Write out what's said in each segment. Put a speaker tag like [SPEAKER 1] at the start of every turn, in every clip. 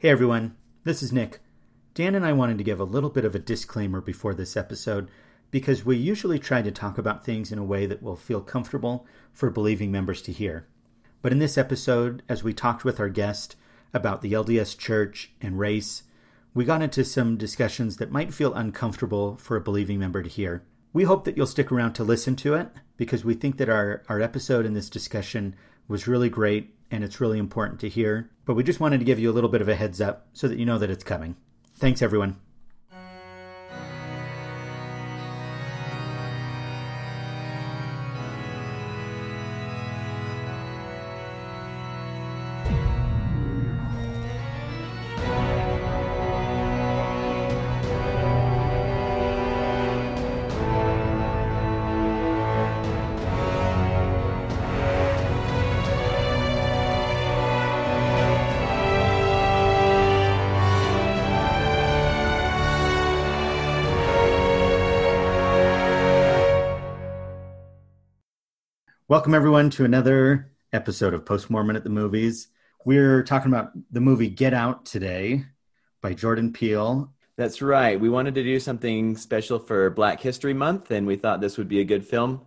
[SPEAKER 1] Hey everyone, this is Nick. Dan and I wanted to give a little bit of a disclaimer before this episode because we usually try to talk about things in a way that will feel comfortable for believing members to hear. But in this episode, as we talked with our guest about the LDS Church and race, we got into some discussions that might feel uncomfortable for a believing member to hear. We hope that you'll stick around to listen to it because we think that our, our episode in this discussion was really great and it's really important to hear. But we just wanted to give you a little bit of a heads up so that you know that it's coming. Thanks, everyone. Welcome, everyone, to another episode of Post Mormon at the Movies. We're talking about the movie Get Out today by Jordan Peele.
[SPEAKER 2] That's right. We wanted to do something special for Black History Month, and we thought this would be a good film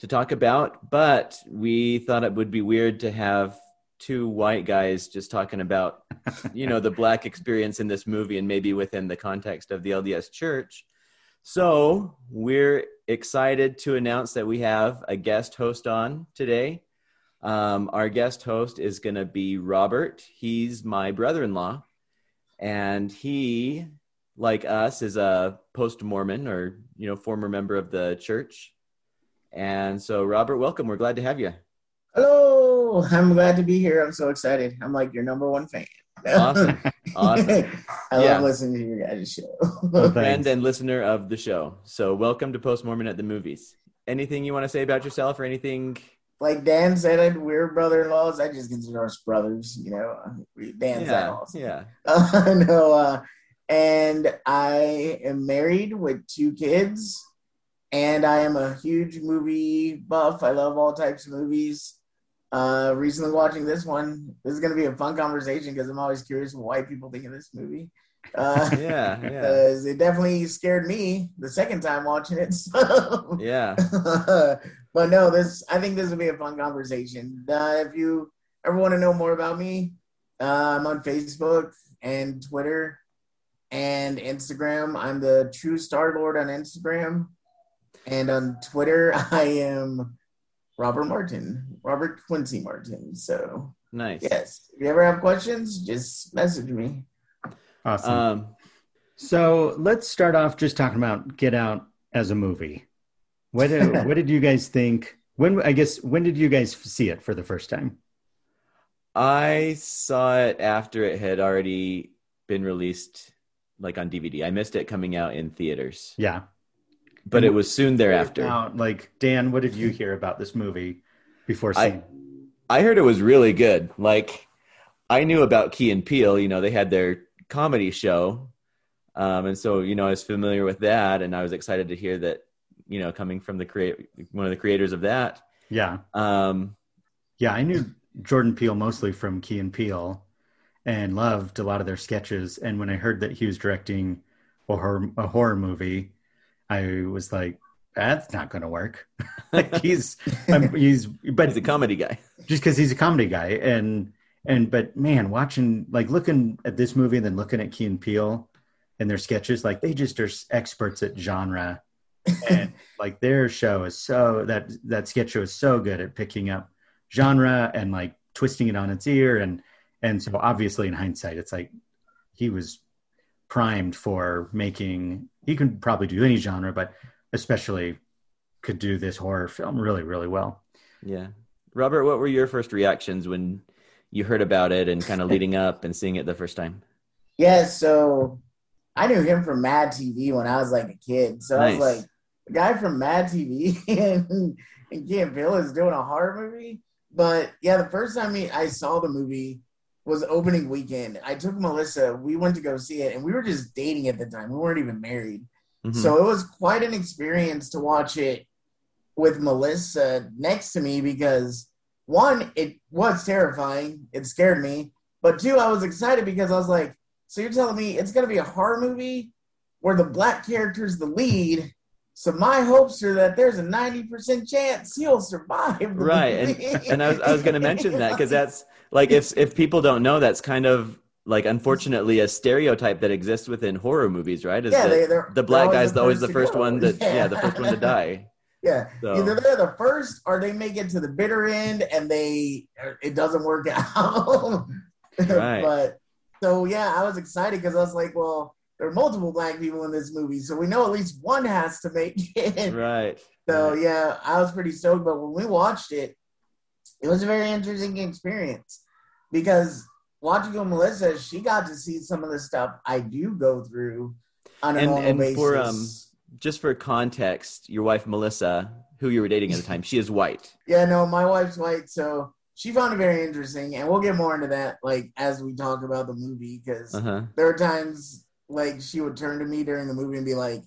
[SPEAKER 2] to talk about. But we thought it would be weird to have two white guys just talking about, you know, the black experience in this movie and maybe within the context of the LDS Church. So we're excited to announce that we have a guest host on today. Um, our guest host is going to be Robert. He's my brother in law, and he, like us, is a post Mormon or you know former member of the church. And so, Robert, welcome. We're glad to have you.
[SPEAKER 3] Hello, I'm glad to be here. I'm so excited. I'm like your number one fan.
[SPEAKER 2] Awesome. Awesome.
[SPEAKER 3] I
[SPEAKER 2] Yeah.
[SPEAKER 3] love listening to your guys' show.
[SPEAKER 1] Well,
[SPEAKER 2] Friend and listener of the show. So, welcome to Post Mormon at the Movies. Anything you want to say about yourself or anything?
[SPEAKER 3] like Dan said, we're brother-in-laws. I just consider us brothers. You know, We- Dan's that
[SPEAKER 2] Yeah.
[SPEAKER 3] awesome.
[SPEAKER 2] Yeah.
[SPEAKER 3] Uh, no, uh, and I am married with two kids, and I am a huge movie buff. I love all types of movies. Uh, recently watching this one, this is going to be a fun conversation because I'm always curious what white people think of this movie. Uh,
[SPEAKER 2] Yeah. Yeah.
[SPEAKER 3] it definitely scared me the second time watching it. So.
[SPEAKER 2] Yeah.
[SPEAKER 3] but no, this I think this will be a fun conversation. Uh, if you ever want to know more about me, uh, I'm on Facebook and Twitter and Instagram. I'm the True Star Lord on Instagram, and on Twitter I am Robert Martin, Robert Quincy Martin. So
[SPEAKER 2] Nice.
[SPEAKER 3] yes, if you ever have questions, just message me.
[SPEAKER 1] Awesome.
[SPEAKER 2] Um,
[SPEAKER 1] so let's start off just talking about Get Out as a movie. What did, what did you guys think? When I guess when did you guys see it for the first time?
[SPEAKER 2] I saw it after it had already been released, like on DVD. I missed it coming out in theaters,
[SPEAKER 1] Yeah.
[SPEAKER 2] But it was soon thereafter.
[SPEAKER 1] Now, like Dan, what did you hear about this movie before
[SPEAKER 2] I-
[SPEAKER 1] seeing? it?
[SPEAKER 2] I heard it was really good. Like, I knew about Key and Peele. You know, they had their comedy show, um, and so you know I was familiar with that, and I was excited to hear that. You know, coming from the create one of the creators of that.
[SPEAKER 1] Yeah.
[SPEAKER 2] Um,
[SPEAKER 1] Yeah, I knew Jordan Peele mostly from Key and Peele and loved a lot of their sketches. And when I heard that he was directing a horror, a horror movie, I was like, that's not going to work. like he's, um, he's, but
[SPEAKER 2] he's a comedy guy.
[SPEAKER 1] just because he's a comedy guy. And, and, but man, watching, like looking at this movie and then looking at Key and Peele and their sketches, like they just are experts at genre. and like their show is so that that sketch show is so good at picking up genre and like twisting it on its ear and and so obviously in hindsight it's like he was primed for making he can probably do any genre but especially could do this horror film really really well
[SPEAKER 2] Yeah, Robert, what were your first reactions when you heard about it and kind of leading up and seeing it the first time?
[SPEAKER 3] Yeah, so I knew him from Mad TV when I was like a kid. So I was like, the guy from Mad TV and, and Kid Bill is doing a horror movie. But yeah, the first time he, I saw the movie was opening weekend. I took Melissa, we went to go see it, and we were just dating at the time. We weren't even married.
[SPEAKER 2] Mhm.
[SPEAKER 3] So it was quite an experience to watch it with Melissa next to me because one, it was terrifying. It scared me. But two, I was excited because I was like, so you're telling me it's going to be a horror movie where the black character is the lead. So my hopes are that there's a 90% chance he'll survive.
[SPEAKER 2] right and, and i was, I was going to mention that because that's like if if people don't know that's kind of like unfortunately a stereotype that exists within horror movies right is
[SPEAKER 3] Yeah,
[SPEAKER 2] that
[SPEAKER 3] they- they're-
[SPEAKER 2] the black guy's always the first one that yeah.
[SPEAKER 3] Yeah.
[SPEAKER 2] the first one to die
[SPEAKER 3] yeah,
[SPEAKER 2] so
[SPEAKER 3] either they're the first or they make it to the bitter end and they er, it doesn't work out.
[SPEAKER 2] Right.
[SPEAKER 3] but so yeah, I was excited because I was like, well, there are multiple black people in this movie, so we know at least one has to make it.
[SPEAKER 2] right
[SPEAKER 3] So yeah, I was pretty stoked. But when we watched it, it was a very interesting experience because watching with Melissa, she got to see some of the stuff I do go through on a
[SPEAKER 2] And-
[SPEAKER 3] normal
[SPEAKER 2] and
[SPEAKER 3] basis.
[SPEAKER 2] for, um, just for context your wife melissa who you were dating at the time she is white
[SPEAKER 3] yeah, no, my wife's white, so she found it very interesting, and we'll get more into that like as we talk about the movie because
[SPEAKER 2] uh-huh
[SPEAKER 3] there are times like she would turn to me during the movie and be like,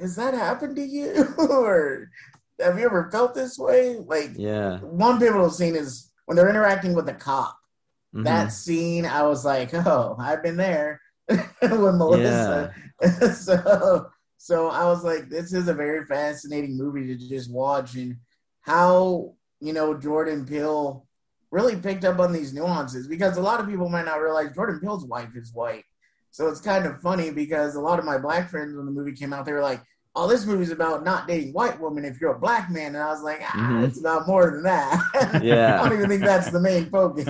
[SPEAKER 3] "Has that happened to you?" or "Have you ever felt this way?" Like
[SPEAKER 2] yeah
[SPEAKER 3] one pivotal scene is when they're interacting with the cop.
[SPEAKER 2] Mhm.
[SPEAKER 3] That scene, I was like, "Oh, I've been there with Melissa." so, so I was like, "This is a very fascinating movie to just watch," and how you know Jordan Peele really picked up on these nuances because a lot of people might not realize Jordan Peele's wife is white. So it's kind of funny because a lot of my black friends when the movie came out, they were like, "Oh, this movie's about not dating white women if you're a black man," and I was like, "Ah,
[SPEAKER 2] Mhm.
[SPEAKER 3] it's about more than that."
[SPEAKER 2] Yeah.
[SPEAKER 3] I don't even think that's the main focus.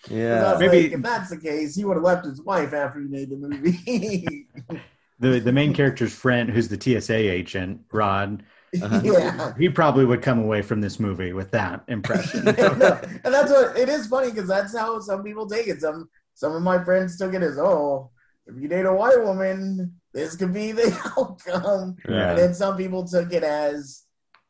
[SPEAKER 2] Yeah
[SPEAKER 1] Maybe-
[SPEAKER 3] like, if that's the case, he would have left his wife after he made the movie.
[SPEAKER 1] The the main character's friend, who's the TSA agent, Rod,
[SPEAKER 2] Uh-huh.
[SPEAKER 3] yeah.
[SPEAKER 1] he probably would come away from this movie with that impression.
[SPEAKER 3] No, and that's what it is funny because that's how some people take it. Some some of my friends took it as, oh, if you date a white woman, this could be the outcome.
[SPEAKER 2] Yeah.
[SPEAKER 3] And then some people took it as,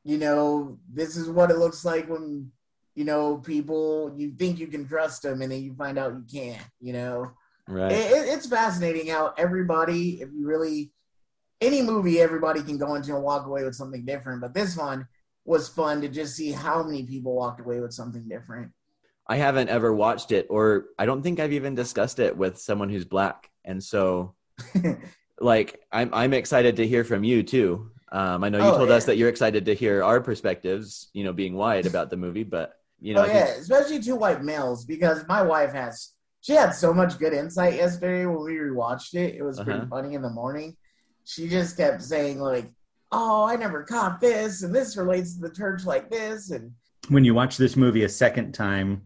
[SPEAKER 3] you know, this is what it looks like when, you know, people you think you can trust them and then you find out you can't. You know,
[SPEAKER 2] right
[SPEAKER 3] it, it- it's fascinating how everybody, if you really, any movie, everybody can go into and walk away with something different. But this one was fun to just see how many people walked away with something different.
[SPEAKER 2] I haven't ever watched it, or I don't think I've even discussed it with someone who's black. And so, like, I'm I'm excited to hear from you too. Um, I know you
[SPEAKER 3] Oh,
[SPEAKER 2] told
[SPEAKER 3] yeah.
[SPEAKER 2] us that you're excited to hear our perspectives, you know, being white about the movie, but you know,
[SPEAKER 3] oh yeah, especially two white males because my wife has she had so much good insight yesterday when we rewatched it. It was pretty
[SPEAKER 2] Uh-huh.
[SPEAKER 3] funny in the morning. She just kept saying like, "Oh, I never caught this, and this relates to the church like this," and
[SPEAKER 1] when you watch this movie a second time,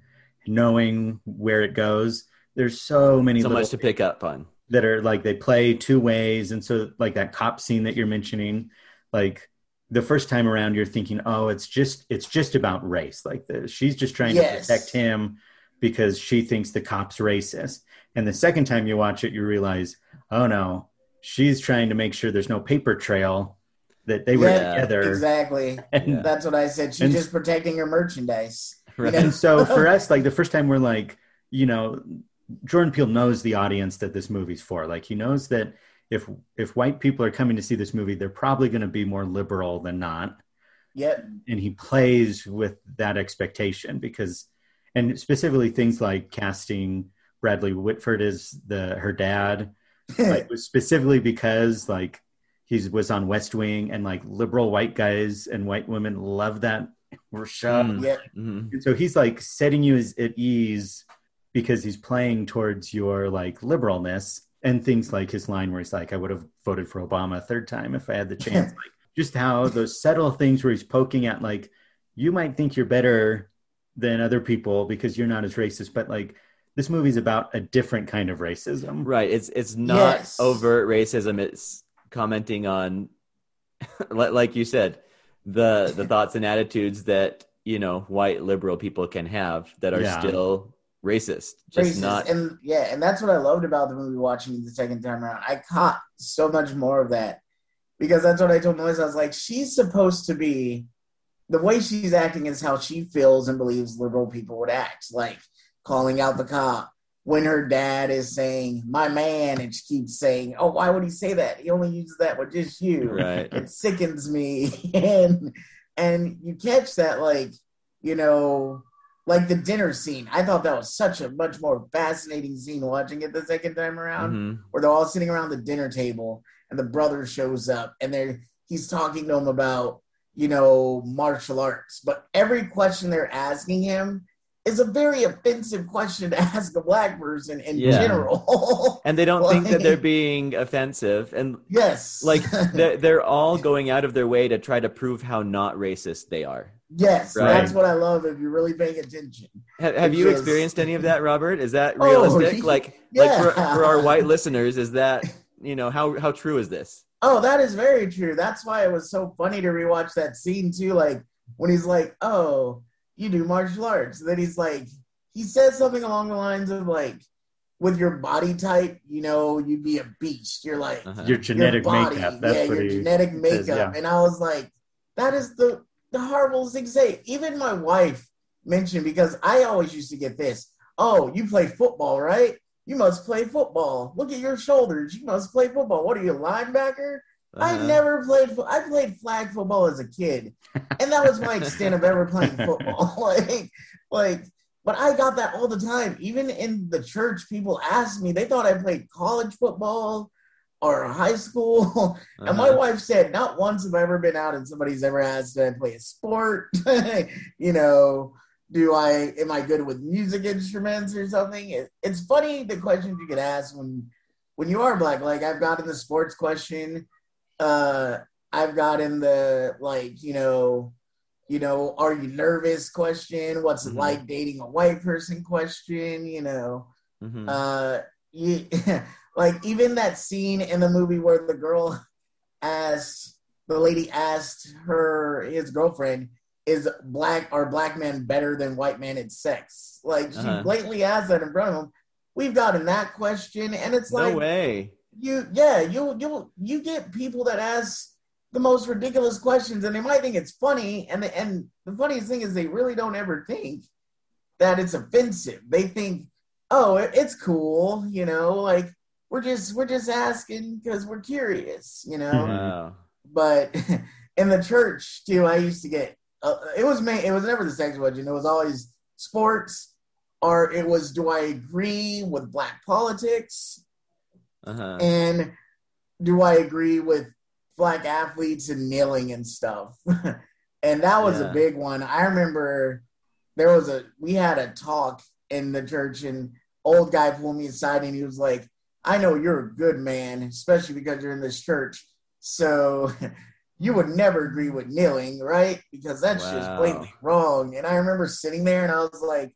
[SPEAKER 1] knowing where it goes, there's so many
[SPEAKER 2] so
[SPEAKER 1] little
[SPEAKER 2] much to pick up on.
[SPEAKER 1] That are like they play two ways, and so like that cop scene that you're mentioning, like the first time around you're thinking, oh, it's just it's just about race, like the she's just trying
[SPEAKER 3] Yes.
[SPEAKER 1] to protect him because she thinks the cop's racist, and the second time you watch it, you realize, oh no, she's trying to make sure there's no paper trail that they were
[SPEAKER 3] Yeah,
[SPEAKER 1] together.
[SPEAKER 3] exactly.
[SPEAKER 1] And
[SPEAKER 2] Yeah.
[SPEAKER 3] That's what I said. She's
[SPEAKER 1] And-
[SPEAKER 3] just protecting her merchandise.
[SPEAKER 2] Right.
[SPEAKER 1] and so for us like the first time we're like you know jordan peele knows the audience that this movie's for like he knows that if if white people are coming to see this movie they're probably going to be more liberal than not
[SPEAKER 3] Yep.
[SPEAKER 1] and he plays with that expectation because and specifically things like casting bradley whitford as the her dad like was specifically because like he was on west wing and like liberal white guys and white women love that show
[SPEAKER 2] Mm.
[SPEAKER 3] yep.
[SPEAKER 2] Mhm.
[SPEAKER 1] so he's like setting you as, at ease because he's playing towards your like liberalness and things like his line where he's like, I would have voted for Obama a third time if I had the chance. like just how those subtle things where he's poking at like, you might think you're better than other people because you're not as racist, but like this movie's about a different kind of racism.
[SPEAKER 2] Right. It's it's not
[SPEAKER 3] Yes.
[SPEAKER 2] overt racism. It's commenting on, li- like you said, the the thoughts and attitudes that you know white liberal people can have that are
[SPEAKER 1] Yeah.
[SPEAKER 2] still racist. Just
[SPEAKER 3] Racist.
[SPEAKER 2] not.
[SPEAKER 3] and yeah, and that's what I loved about the movie watching the second time around. I caught so much more of that because that's what I told Melissa. I was like, she's supposed to be the way she's acting is how she feels and believes liberal people would act, like calling out the cop when her dad is saying "my man" and she keeps saying, "Oh, why would he say that? He only uses that with just you."
[SPEAKER 2] Right.
[SPEAKER 3] it sickens me and and you catch that like you know like the dinner scene. I thought that was such a much more fascinating scene watching it the second time around,
[SPEAKER 2] Mhm.
[SPEAKER 3] where they're all sitting around the dinner table and the brother shows up and they're he's talking to him about you know martial arts, but every question they're asking him is a very offensive question to ask a black person in
[SPEAKER 2] Yeah.
[SPEAKER 3] general.
[SPEAKER 2] And they don't think that they're being offensive. And
[SPEAKER 3] yes,
[SPEAKER 2] like they're, they're all going out of their way to try to prove how not racist they are.
[SPEAKER 3] yes,
[SPEAKER 2] Right.
[SPEAKER 3] that's what I love if you're really paying attention.
[SPEAKER 2] Have, have you
[SPEAKER 3] just-
[SPEAKER 2] experienced any of that, Robert? Is that
[SPEAKER 3] Oh,
[SPEAKER 2] realistic? like, like for, for our white listeners, is that you know how how true is this?
[SPEAKER 3] Oh, that is very true. That's why it was so funny to rewatch that scene too. Like when he's like, "Oh, you do martial arts," then he's like, he says something along the lines of like, "With your body type, you know, you'd be a beast." You're like,
[SPEAKER 2] Uh-huh.
[SPEAKER 1] Your genetic
[SPEAKER 3] your body,
[SPEAKER 1] makeup. That's
[SPEAKER 3] yeah, your genetic makeup.
[SPEAKER 1] says, yeah.
[SPEAKER 3] And I was like, that is the the horrible thing to say. Even my wife mentioned because I always used to get this. Oh, you play football, right? You must play football. Look at your shoulders. You must play football. What are you, a linebacker? I
[SPEAKER 2] Uh-huh.
[SPEAKER 3] never played. fo- I played flag football as a kid, and that was my extent of ever playing football. like, like, but I got that all the time. Even in the church, people asked me. They thought I played college football or high school. And my
[SPEAKER 2] Uh-huh.
[SPEAKER 3] wife said, not once have I ever been out and somebody's ever asked, "Do I play a sport? you know, do I am I good with music instruments or something?" It, it's funny the questions you get asked when when you are black. Like I've gotten the sports question. Uh, I've gotten the like, you know, you know, are you nervous question? What's it
[SPEAKER 2] Mhm.
[SPEAKER 3] like dating a white person question? You know,
[SPEAKER 2] Mhm.
[SPEAKER 3] uh, you, like even that scene in the movie where the girl asked the lady asked her his girlfriend is black are black men better than white men at sex like she
[SPEAKER 2] Uh-huh.
[SPEAKER 3] blatantly asked that in front of him we've gotten that question and it's like
[SPEAKER 2] no way.
[SPEAKER 3] You yeah you you you get people that ask the most ridiculous questions and they might think it's funny and the, and the funniest thing is they really don't ever think that it's offensive they think oh it, it's cool you know like we're just we're just asking because we're curious you know.
[SPEAKER 2] Wow.
[SPEAKER 3] but in the church too i used to get uh, it was ma- it was never the sex question it was always sports or it was do i agree with black politics
[SPEAKER 2] Uh-huh.
[SPEAKER 3] and do I agree with black athletes and kneeling and stuff? and that was
[SPEAKER 2] Yeah.
[SPEAKER 3] a big one. I remember there was a we had a talk in the church and old guy pulled me aside and he was like, I know you're a good man, especially because you're in this church. So you would never agree with kneeling, right? Because that's just
[SPEAKER 2] Wow.
[SPEAKER 3] blatantly wrong. And I remember sitting there and I was like,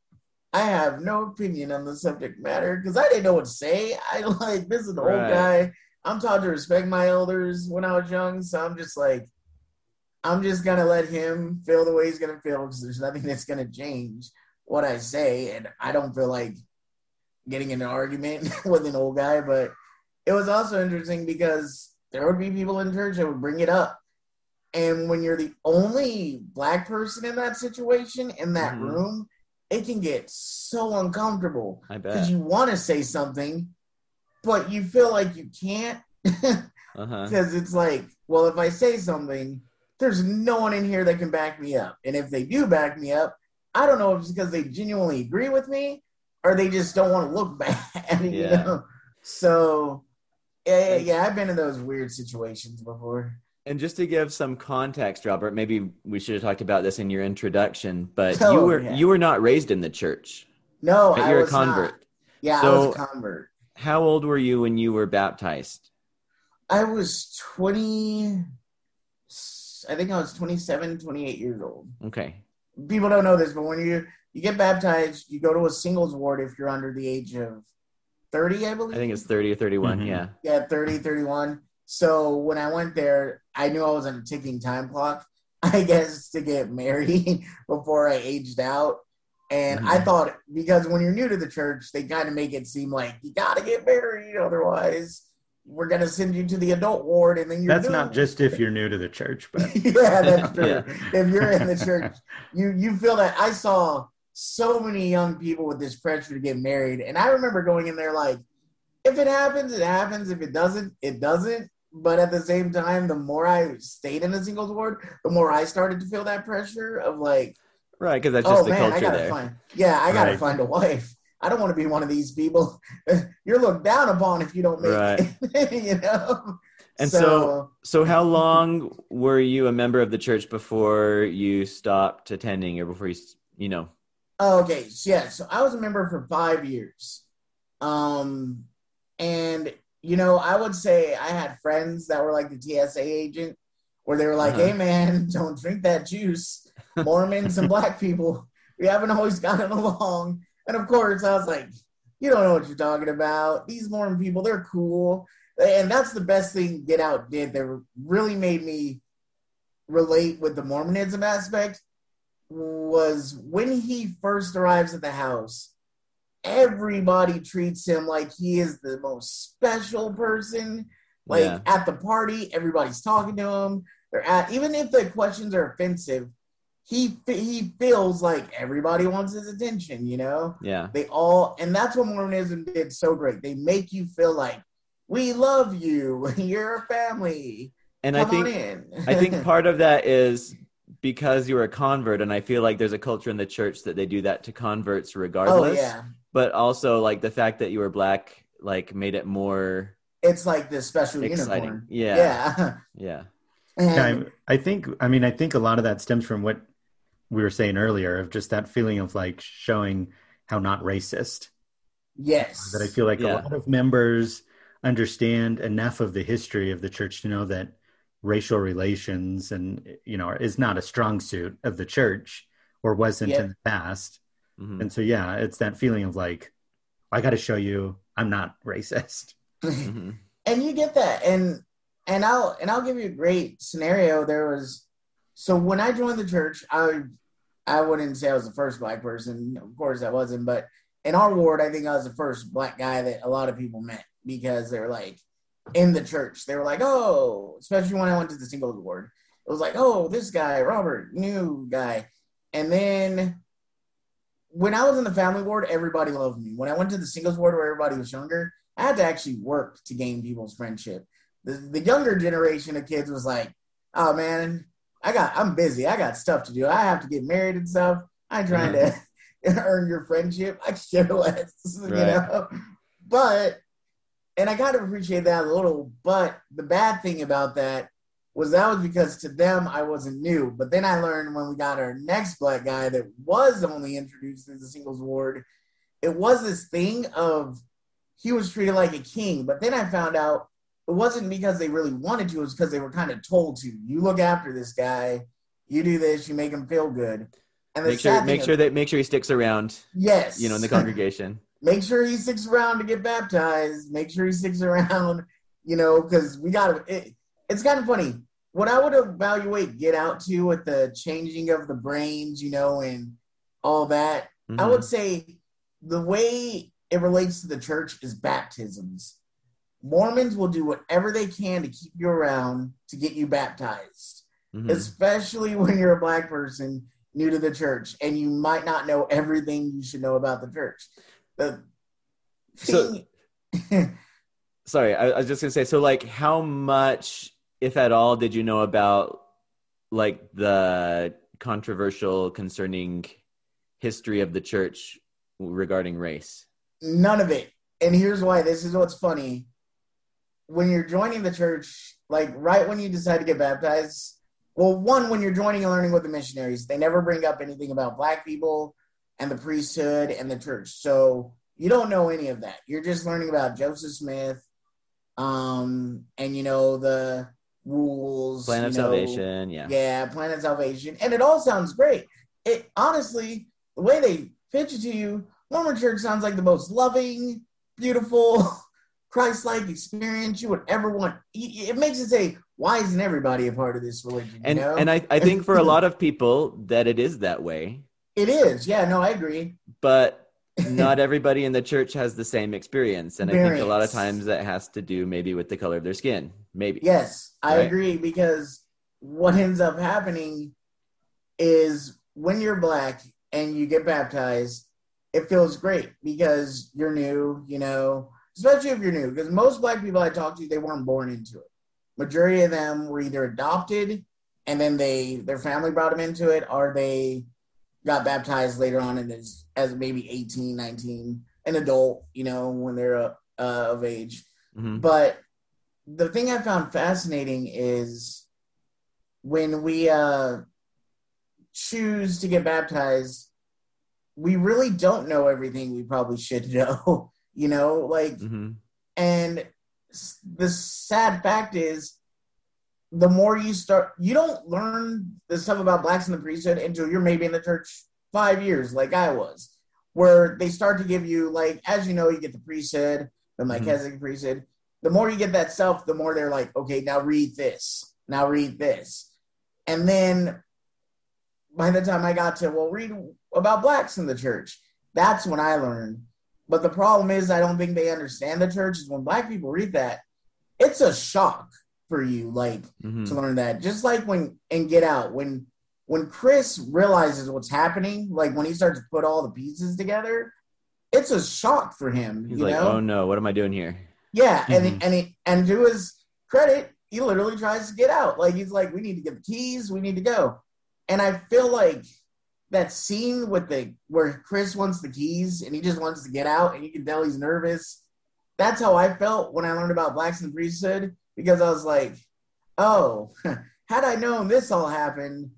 [SPEAKER 3] I have no opinion on the subject matter because I didn't know what to say. I like this is an old guy. I'm taught to respect my elders when I was young, so I'm just like, I'm just gonna let him feel the way he's gonna feel because there's nothing that's gonna change what I say, and I don't feel like getting in an argument with an old guy. But it was also interesting because there would be people in church that would bring it up, and when you're the only black person in that situation in that
[SPEAKER 2] Mhm.
[SPEAKER 3] room, it can get so uncomfortable
[SPEAKER 2] I
[SPEAKER 3] because you want to say something, but you feel like you can't
[SPEAKER 2] Uh-huh.
[SPEAKER 3] because it's like, well, if I say something, there's no one in here that can back me up, and if they do back me up, I don't know if it's because they genuinely agree with me or they just don't want to look bad. You
[SPEAKER 2] Yeah.
[SPEAKER 3] know? So, yeah, yeah, I've been in those weird situations before.
[SPEAKER 2] And just to give some context, Robert, maybe we should have talked about this in your introduction, but
[SPEAKER 3] Oh,
[SPEAKER 2] you were
[SPEAKER 3] yeah.
[SPEAKER 2] you were not raised in the church.
[SPEAKER 3] No,
[SPEAKER 2] right?
[SPEAKER 3] I
[SPEAKER 2] You're a
[SPEAKER 3] was not.
[SPEAKER 2] convert.
[SPEAKER 3] Yeah, I was a convert.
[SPEAKER 2] How old were you when you were baptized?
[SPEAKER 3] I was 20, I think I was 27, 28 years old.
[SPEAKER 2] Okay.
[SPEAKER 3] People don't know this, but when you you get baptized, you go to a singles ward if you're under the age of 30, I believe.
[SPEAKER 2] I think it's 30 or 31.
[SPEAKER 1] Mhm.
[SPEAKER 2] Yeah.
[SPEAKER 3] yeah, 30, 31. So when I went there, I knew I was on a ticking time clock, I guess, to get married before I aged out. And I
[SPEAKER 2] Mhm.
[SPEAKER 3] thought because when you're new to the church, they kind of make it seem like you got to get married, otherwise we're gonna send you to the adult ward, and then you're
[SPEAKER 1] That's
[SPEAKER 3] new.
[SPEAKER 1] not just if you're new to the church, but
[SPEAKER 3] yeah, that's true.
[SPEAKER 2] Yeah.
[SPEAKER 3] If you're in the church, you you feel that. I saw so many young people with this pressure to get married, and I remember going in there like, if it happens, it happens. If it doesn't, it doesn't. But at the same time, the more I stayed in the singles ward, the more I started to feel that pressure of like,
[SPEAKER 2] Right, because that's just
[SPEAKER 3] oh
[SPEAKER 2] the
[SPEAKER 3] man, I
[SPEAKER 2] culture
[SPEAKER 3] gotta
[SPEAKER 2] there.
[SPEAKER 3] find. Yeah, I gotta
[SPEAKER 1] Right.
[SPEAKER 3] find a wife. I don't want to be one of these people. You're looked down upon if you don't make it. you know.
[SPEAKER 2] And so, so how long were you a member of the church before you stopped attending, or before you, you know?
[SPEAKER 3] Oh, okay, so, yeah. So I was a member for five years, um, and you know, I would say I had friends that were like the TSA agent, where they were like,
[SPEAKER 2] Uh-huh.
[SPEAKER 3] "Hey, man, don't drink that juice." Mormons and black people, we haven't always gotten along, and of course, I was like, "You don't know what you're talking about. These Mormon people, they're cool." And that's the best thing Get Out did that really made me relate with the Mormonism aspect was when he first arrives at the house, everybody treats him like he is the most special person. Like
[SPEAKER 2] Yeah.
[SPEAKER 3] at the party, everybody's talking to him. They're at even if the questions are offensive, he he feels like everybody wants his attention. You know,
[SPEAKER 2] Yeah,
[SPEAKER 3] they all, and that's what Mormonism did so great. They make you feel like we love you. You're a family.
[SPEAKER 2] and
[SPEAKER 3] Come
[SPEAKER 2] I think. I think part of that is because you're a convert, and I feel like there's a culture in the church that they do that to converts regardless
[SPEAKER 3] oh
[SPEAKER 2] regardless.
[SPEAKER 3] yeah.
[SPEAKER 2] But also, like the fact that you were black, like made it more
[SPEAKER 3] it's like this special
[SPEAKER 2] exciting.
[SPEAKER 3] unicorn.
[SPEAKER 2] Yeah,
[SPEAKER 3] Yeah.
[SPEAKER 2] yeah,
[SPEAKER 1] Yeah,
[SPEAKER 3] And-
[SPEAKER 1] I, I think. I mean, I think a lot of that stems from what we were saying earlier of just that feeling of like showing how not racist.
[SPEAKER 3] yes.
[SPEAKER 1] That I feel like
[SPEAKER 2] Yeah.
[SPEAKER 1] a lot of members understand enough of the history of the church to know that racial relations and you know is not a strong suit of the church or wasn't
[SPEAKER 3] Yep.
[SPEAKER 1] in the past.
[SPEAKER 2] Mhm.
[SPEAKER 1] And so yeah, it's that feeling of like I got to show you I'm not racist.
[SPEAKER 2] Mhm.
[SPEAKER 3] and you get that and and I'll and I'll give you a great scenario. There was so when I joined the church, I I wouldn't say I was the first black person. Of course I wasn't, but in our ward, I think I was the first black guy that a lot of people met because they're like in the church. They were like, oh, especially when I went to the singles ward. It was like, oh, this guy, Robert, new guy. And then when I was in the family ward, everybody loved me. When I went to the singles ward where everybody was younger, I had to actually work to gain people's friendship. The, the younger generation of kids was like, oh man, I got I'm busy. I got stuff to do. I have to get married and stuff. I'm trying mm-hmm. to earn your friendship. I care less, you know. But and I kind of appreciate that a little. But the bad thing about that was that was because to them I wasn't new. But then I learned when we got our next black guy that was only introduced to the singles ward, it was this thing of he was treated like a king. But then I found out it wasn't because they really wanted to, it was because they were kind of told to. You look after this guy, you do this, you make him feel good. And
[SPEAKER 2] Make sure, make sure that make sure he sticks around.
[SPEAKER 3] yes,
[SPEAKER 2] You know, in the congregation.
[SPEAKER 3] make sure he sticks around to get baptized. Make sure he sticks around, you know, because we got to. It, it's kind of funny. What I would evaluate Get Out to with the changing of the brains, you know, and all that, I
[SPEAKER 2] Mhm.
[SPEAKER 3] would say the way it relates to the church is baptisms. Mormons will do whatever they can to keep you around to get you baptized
[SPEAKER 2] Mhm.
[SPEAKER 3] especially when you're a black person new to the church and you might not know everything you should know about the church. The
[SPEAKER 2] So- Sorry, I, I was just gonna say. So, like, how much, if at all, did you know about like the controversial concerning history of the church regarding race?
[SPEAKER 3] none of it. And here's why. This is what's funny. When you're joining the church, like right when you decide to get baptized, well, one, when you're joining and learning with the missionaries, they never bring up anything about black people and the priesthood and the church. So you don't know any of that. You're just learning about Joseph Smith, um, and you know the rules,
[SPEAKER 2] Plan of
[SPEAKER 3] you know,
[SPEAKER 2] salvation, yeah.
[SPEAKER 3] yeah, Plan of Salvation, and it all sounds great. It honestly, the way they pitch it to you, Mormon Church sounds like the most loving, beautiful, Christ-like experience you would ever want. It it makes it say, "Why isn't everybody a part of this religion?"
[SPEAKER 2] And
[SPEAKER 3] you know?
[SPEAKER 2] and I, I think for a lot of people that it is that way,
[SPEAKER 3] it is, yeah, no, I agree.
[SPEAKER 2] but not everybody in the church has the same experience. And I think a lot of times that has to do maybe with the color of their skin. Maybe.
[SPEAKER 3] Yes, I
[SPEAKER 2] Right.
[SPEAKER 3] agree because what ends up happening is when you're black and you get baptized, it feels great because you're new, you know, especially if you're new. Because most black people I talk to, they weren't born into it. Majority of them were either adopted and then they their family brought them into it, or they got baptized later on and as, as maybe 18, 19, an adult, you know, when they're uh, of age.
[SPEAKER 2] Mhm.
[SPEAKER 3] But the thing I found fascinating is when we uh, choose to get baptized, we really don't know everything we probably should know. You know, like,
[SPEAKER 2] Mhm.
[SPEAKER 3] and the sad fact is, the more you start, you don't learn the stuff about blacks in the priesthood until you're maybe in the church five years, like I was, where they start to give you, like, as you know, you get the priesthood, the Melchizedek priesthood. The more you get that stuff, the more they're like, okay, now read this, now read this. And then by the time I got to, well, read about blacks in the church, that's when I learned. But the problem is, I don't think they understand the church. Is when black people read that, it's a shock for you, like
[SPEAKER 2] Mhm.
[SPEAKER 3] to learn that. Just like when and Get Out, when when Chris realizes what's happening, like when he starts to put all the pieces together, it's a shock for him.
[SPEAKER 2] He's
[SPEAKER 3] you
[SPEAKER 2] like,
[SPEAKER 3] know?
[SPEAKER 2] oh no, what am I doing here?
[SPEAKER 3] Yeah, and
[SPEAKER 2] Mhm.
[SPEAKER 3] and he, and to his credit, he literally tries to get out. Like he's like, we need to get the keys, we need to go. And I feel like that scene with the where Chris wants the keys and he just wants to get out, and you can tell he's nervous. That's how I felt when I learned about blacks in the priesthood because I was like, oh, had I known this all happened,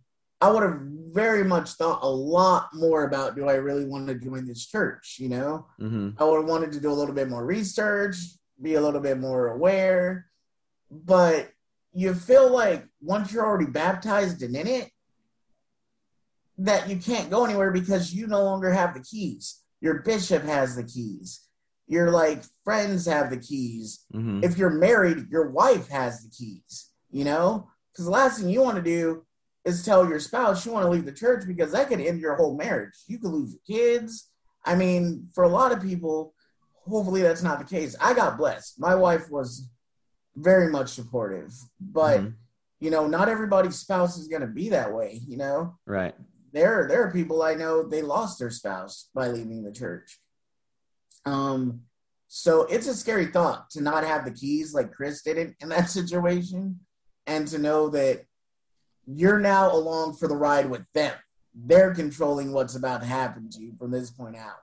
[SPEAKER 3] I would have very much thought a lot more about do I really want to join this church, you know?
[SPEAKER 2] hmm
[SPEAKER 3] I would have wanted to do a little bit more research, be a little bit more aware. But you feel like once you're already baptized and in it, that you can't go anywhere because you no longer have the keys. Your bishop has the keys. Your like friends have the keys.
[SPEAKER 2] hmm
[SPEAKER 3] If you're married, your wife has the keys, you know? Because the last thing you want to do is tell your spouse you want to leave the church because that could end your whole marriage. You could lose your kids. I mean, for a lot of people, hopefully that's not the case. I got blessed. My wife was very much supportive, but
[SPEAKER 2] Mhm.
[SPEAKER 3] you know, not everybody's spouse is going to be that way, you know?
[SPEAKER 2] Right.
[SPEAKER 3] there there are people I know they lost their spouse by leaving the church. Um, so it's a scary thought to not have the keys like Chris didn't in that situation, and to know that you're now along for the ride with them. They're controlling what's about to happen to you from this point out.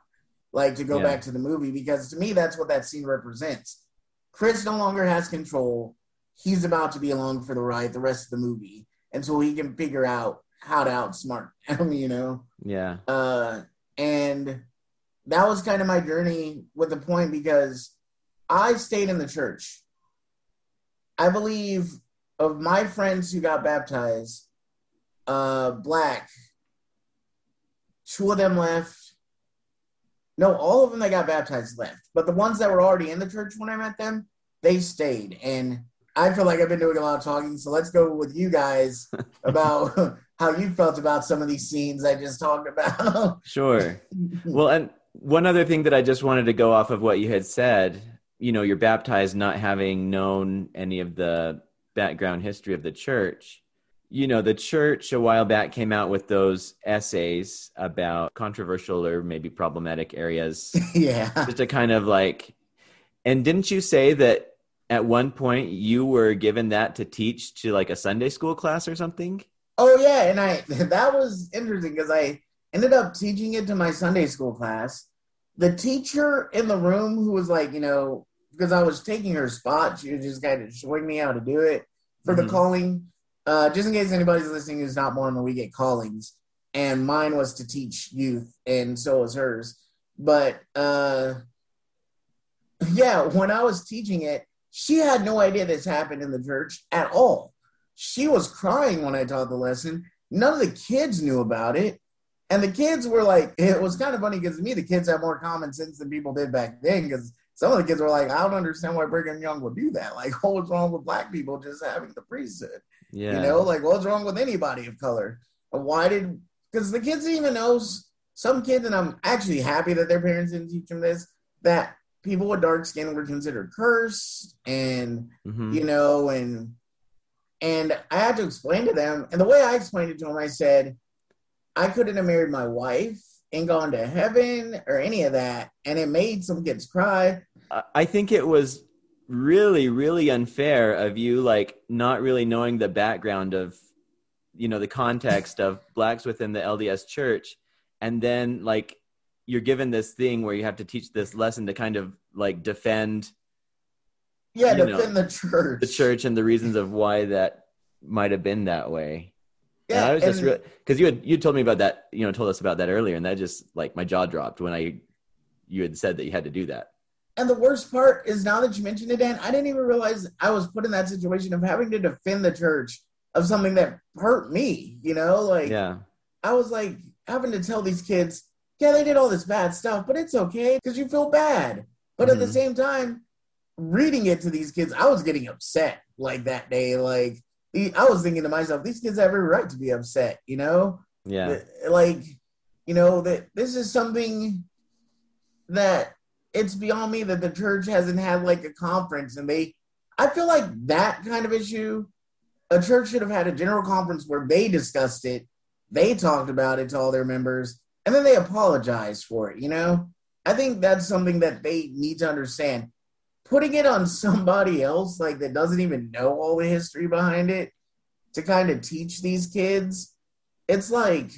[SPEAKER 3] Like to go
[SPEAKER 2] Yeah.
[SPEAKER 3] back to the movie because to me that's what that scene represents. Chris no longer has control. He's about to be along for the ride the rest of the movie and so he can figure out how to outsmart him, you know.
[SPEAKER 2] Yeah.
[SPEAKER 3] Uh, and that was kind of my journey with the point because I stayed in the church. I believe of my friends who got baptized, uh, black, two of them left. No, all of them that got baptized left, but the ones that were already in the church when I met them, they stayed. And I feel like I've been doing a lot of talking, so let's go with you guys about how you felt about some of these scenes I just talked about.
[SPEAKER 2] Sure. Well, and one other thing that I just wanted to go off of what you had said, you know, you're baptized not having known any of the background history of the church. You know, the church a while back came out with those essays about controversial or maybe problematic areas,
[SPEAKER 3] yeah.
[SPEAKER 2] just to kind of like, and didn't you say that at one point you were given that to teach to like a Sunday school class or something?
[SPEAKER 3] Oh yeah, and I that was interesting because I ended up teaching it to my Sunday school class. The teacher in the room who was like, you know, because I was taking her spot, she was just kind of showing me how to do it for the
[SPEAKER 2] Mhm.
[SPEAKER 3] calling. Uh, just in case anybody's listening who's not born when we get callings, and mine was to teach youth, and so was hers. But uh, yeah, when I was teaching it, she had no idea this happened in the church at all. She was crying when I taught the lesson. None of the kids knew about it. And the kids were like, it was kind of funny because to me, the kids have more common sense than people did back then. Because some of the kids were like, I don't understand why Brigham Young would do that. Like, what's wrong with black people just having the priesthood?
[SPEAKER 2] Yeah.
[SPEAKER 3] You know, like what's wrong with anybody of color? Why did because the kids even knows some kids, and I'm actually happy that their parents didn't teach them this, that people with dark skin were considered cursed and
[SPEAKER 2] Mhm.
[SPEAKER 3] you know, and and I had to explain to them, and the way I explained it to them, I said, I couldn't have married my wife and gone to heaven or any of that, and it made some kids cry.
[SPEAKER 2] I think it was really, really unfair of you, like not really knowing the background of, you know, the context of blacks within the LDS church, and then like you're given this thing where you have to teach this lesson to kind of like defend
[SPEAKER 3] Yeah, defend the church.
[SPEAKER 2] the church and the reasons of why that might have been that way.
[SPEAKER 3] Yeah,
[SPEAKER 2] and I was just
[SPEAKER 3] and-
[SPEAKER 2] because you had you told me about that, you know, told us about that earlier, and that just like my jaw dropped when I you had said that you had to do that.
[SPEAKER 3] And the worst part is now that you mentioned it, Dan, I didn't even realize I was put in that situation of having to defend the church of something that hurt me. You know, like
[SPEAKER 2] Yeah,
[SPEAKER 3] I was like having to tell these kids, yeah, they did all this bad stuff, but it's okay because you feel bad. But at the
[SPEAKER 2] Mhm.
[SPEAKER 3] same time, reading it to these kids, I was getting upset like that day. Like I was thinking to myself, these kids have every right to be upset. You know,
[SPEAKER 2] yeah,
[SPEAKER 3] like you know that this is something that it's beyond me that the church hasn't had like a conference and they i feel like that kind of issue a church should have had a general conference where they discussed it they talked about it to all their members and then they apologized for it you know? I think that's something that they need to understand. Putting it on somebody else like that doesn't even know all the history behind it to kind of teach these kids it's like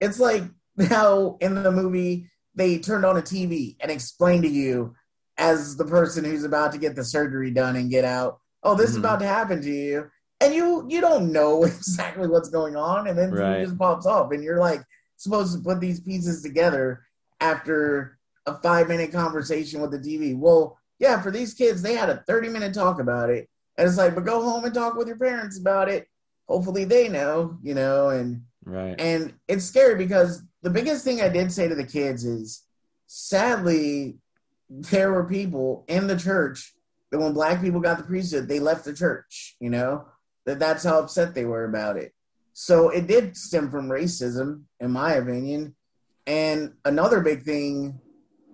[SPEAKER 3] it's like how in the movie they turned on a TV and explained to you as the person who's about to get the surgery done and get out, oh, this is
[SPEAKER 2] Mhm.
[SPEAKER 3] about to happen to you. And you you don't know exactly what's going on, and then
[SPEAKER 2] Right.
[SPEAKER 3] it just pops up, and you're like supposed to put these pieces together after a five minute conversation with the TV. Well, yeah, for these kids, they had a 30 minute talk about it. And it's like, but go home and talk with your parents about it. Hopefully they know, you know, and
[SPEAKER 2] right.
[SPEAKER 3] and it's scary because the biggest thing I did say to the kids is sadly, there were people in the church that when black people got the priesthood, they left the church, you know, that that's how upset they were about it. So it did stem from racism, in my opinion. And another big thing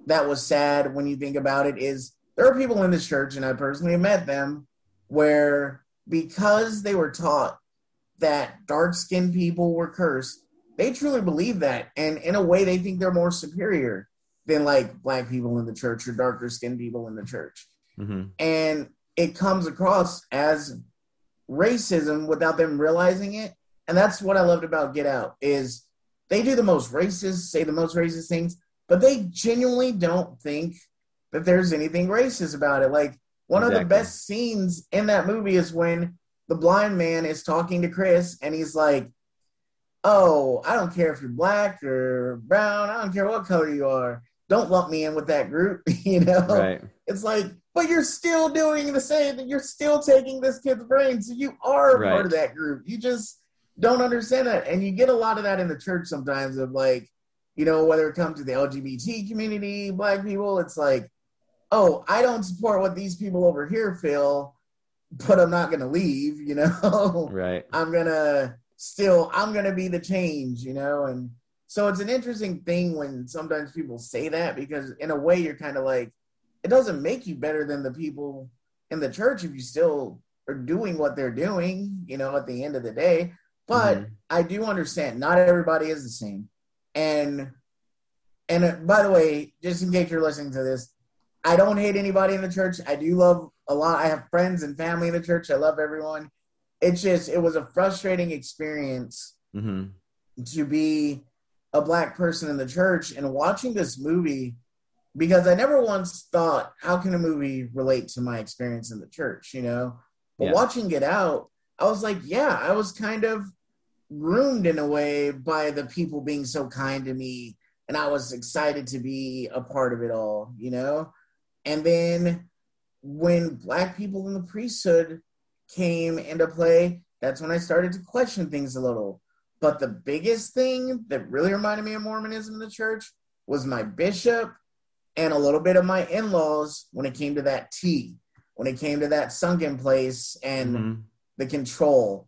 [SPEAKER 3] that was sad when you think about it is there are people in this church, and I personally met them, where because they were taught that dark skinned people were cursed, they truly believe that. And in a way, they think they're more superior than like black people in the church or darker skinned people in the church.
[SPEAKER 2] hmm
[SPEAKER 3] And it comes across as racism without them realizing it. And that's what I loved about Get Out is they do the most racist, say the most racist things, but they genuinely don't think that there's anything racist about it. Like one of the best scenes in that movie is when the blind man is talking to Chris and he's like, Oh, I don't care if you're black or brown, I don't care what color you are. Don't lump me in with that group, you know?
[SPEAKER 2] Right.
[SPEAKER 3] It's like, but you're still doing the same thing. You're still taking this kid's brain. So you are
[SPEAKER 2] Right.
[SPEAKER 3] part of that group. You just don't understand that. And you get a lot of that in the church sometimes of like, you know, whether it comes to the LGBT community, black people, it's like, oh, I don't support what these people over here feel, but I'm not going to leave, you know?
[SPEAKER 2] Right.
[SPEAKER 3] I'm gonna still I'm gonna be the change, you know, and so it's an interesting thing when sometimes people say that because in a way you're kind of like it doesn't make you better than the people in the church if you still are doing what they're doing, you know, at the end of the day. But
[SPEAKER 2] Mhm.
[SPEAKER 3] I do understand not everybody is the same. And and uh, by the way, just in case you're listening to this, I don't hate anybody in the church. I do love a lot. I have friends and family in the church. I love everyone. It's just it was a frustrating experience
[SPEAKER 2] hmm
[SPEAKER 3] to be a black person in the church and watching this movie because I never once thought, how can a movie relate to my experience in the church, you know? But
[SPEAKER 2] Yeah.
[SPEAKER 3] watching it out, I was like, yeah, I was kind of groomed in a way by the people being so kind to me. And I was excited to be a part of it all, you know? And then when black people in the priesthood came into play, that's when I started to question things a little. But the biggest thing that really reminded me of Mormonism in the church was my bishop and a little bit of my in laws when it came to that tea, when it came to that sunken place and
[SPEAKER 2] Mhm.
[SPEAKER 3] the control.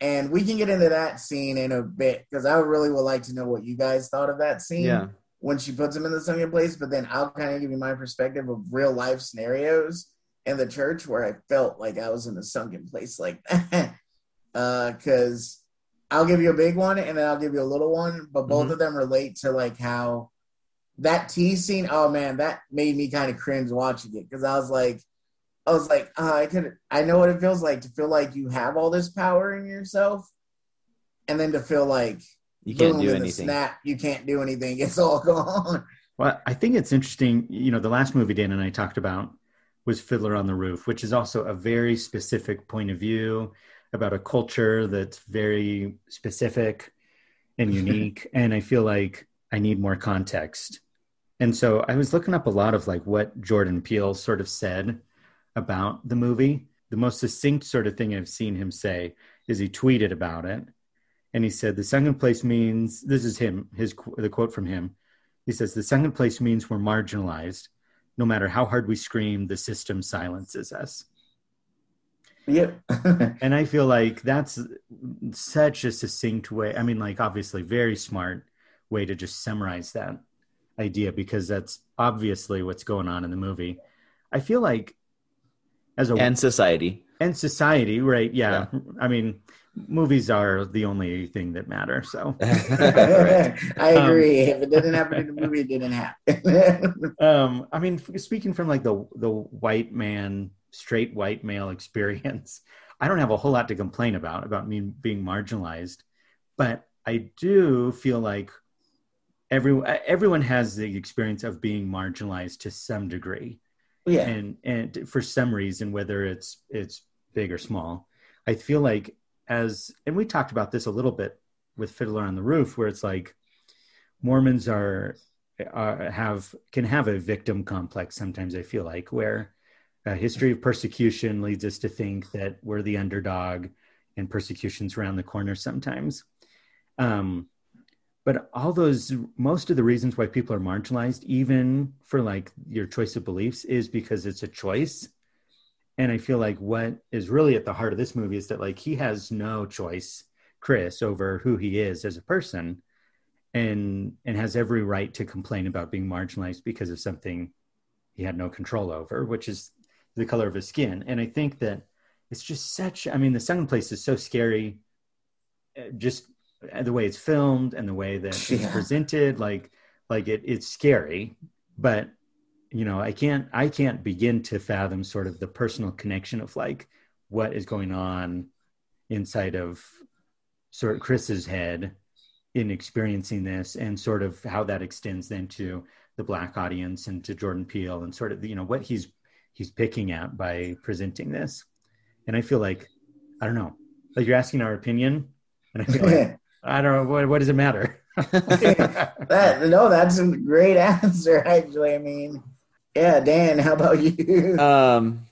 [SPEAKER 3] And we can get into that scene in a bit because I really would like to know what you guys thought of that scene
[SPEAKER 2] Yeah.
[SPEAKER 3] when she puts him in the sunken place. But then I'll kind of give you my perspective of real life scenarios in the church where I felt like I was in a sunken place like that. Because I'll give you a big one and then I'll give you a little one, but both
[SPEAKER 2] Mhm.
[SPEAKER 3] of them relate to like how that tea scene. Oh man, that made me kind of cringe watching it because I was like, I was like, uh, I could, I know what it feels like to feel like you have all this power in yourself, and then to feel like
[SPEAKER 2] You can't
[SPEAKER 3] boom,
[SPEAKER 2] do anything.
[SPEAKER 3] Snap, you can't do anything. It's all gone.
[SPEAKER 1] Well, I think it's interesting. You know, the last movie Dan and I talked about was Fiddler on the Roof, which is also a very specific point of view about a culture that's very specific and unique. and I feel like I need more context. And so I was looking up a lot of like what Jordan Peele sort of said about the movie. The most succinct sort of thing I've seen him say is he tweeted about it. And he said, the second place means, this is him, his the quote from him. He says, the second place means we're marginalized. No matter how hard we scream, the system silences us.
[SPEAKER 3] Yep.
[SPEAKER 1] And I feel like that's such a succinct way. I mean, like, obviously, very smart way to just summarize that idea because that's obviously what's going on in the movie. I feel like as a
[SPEAKER 2] and society.
[SPEAKER 1] and society, right? Yeah. I mean, movies are the only thing that matter. So,
[SPEAKER 2] Right.
[SPEAKER 3] I
[SPEAKER 1] Um,
[SPEAKER 3] agree. if it didn't happen in the movie, it didn't happen.
[SPEAKER 1] um, I mean, speaking from like the the white man, straight white male experience, I don't have a whole lot to complain about about me being marginalized, but I do feel like every everyone has the experience of being marginalized to some degree.
[SPEAKER 3] yeah.
[SPEAKER 1] and and for some reason whether it's it's big or small i feel like as and we talked about this a little bit with fiddler on the roof where it's like mormons are, are have can have a victim complex sometimes i feel like where a history of persecution leads us to think that we're the underdog and persecution's around the corner sometimes. Um but all those most of the reasons why people are marginalized even for like your choice of beliefs is because it's a choice and i feel like what is really at the heart of this movie is that like he has no choice chris over who he is as a person and and has every right to complain about being marginalized because of something he had no control over which is the color of his skin. And i think that it's just such i mean the second place is so scary uh, just the way it's filmed and the way that it's presented like like it it's scary but you know i can't i can't begin to fathom sort of the personal connection of like what is going on inside of sort of chris's head in experiencing this and sort of how that extends then to the black audience and to jordan peele and sort of you know what he's he's picking at by presenting this and i feel like i don't know like you're asking our opinion and i feel like I don't know what what does it matter.
[SPEAKER 3] that no, that's a great answer. Actually, I mean, yeah, Dan, how about you?
[SPEAKER 2] um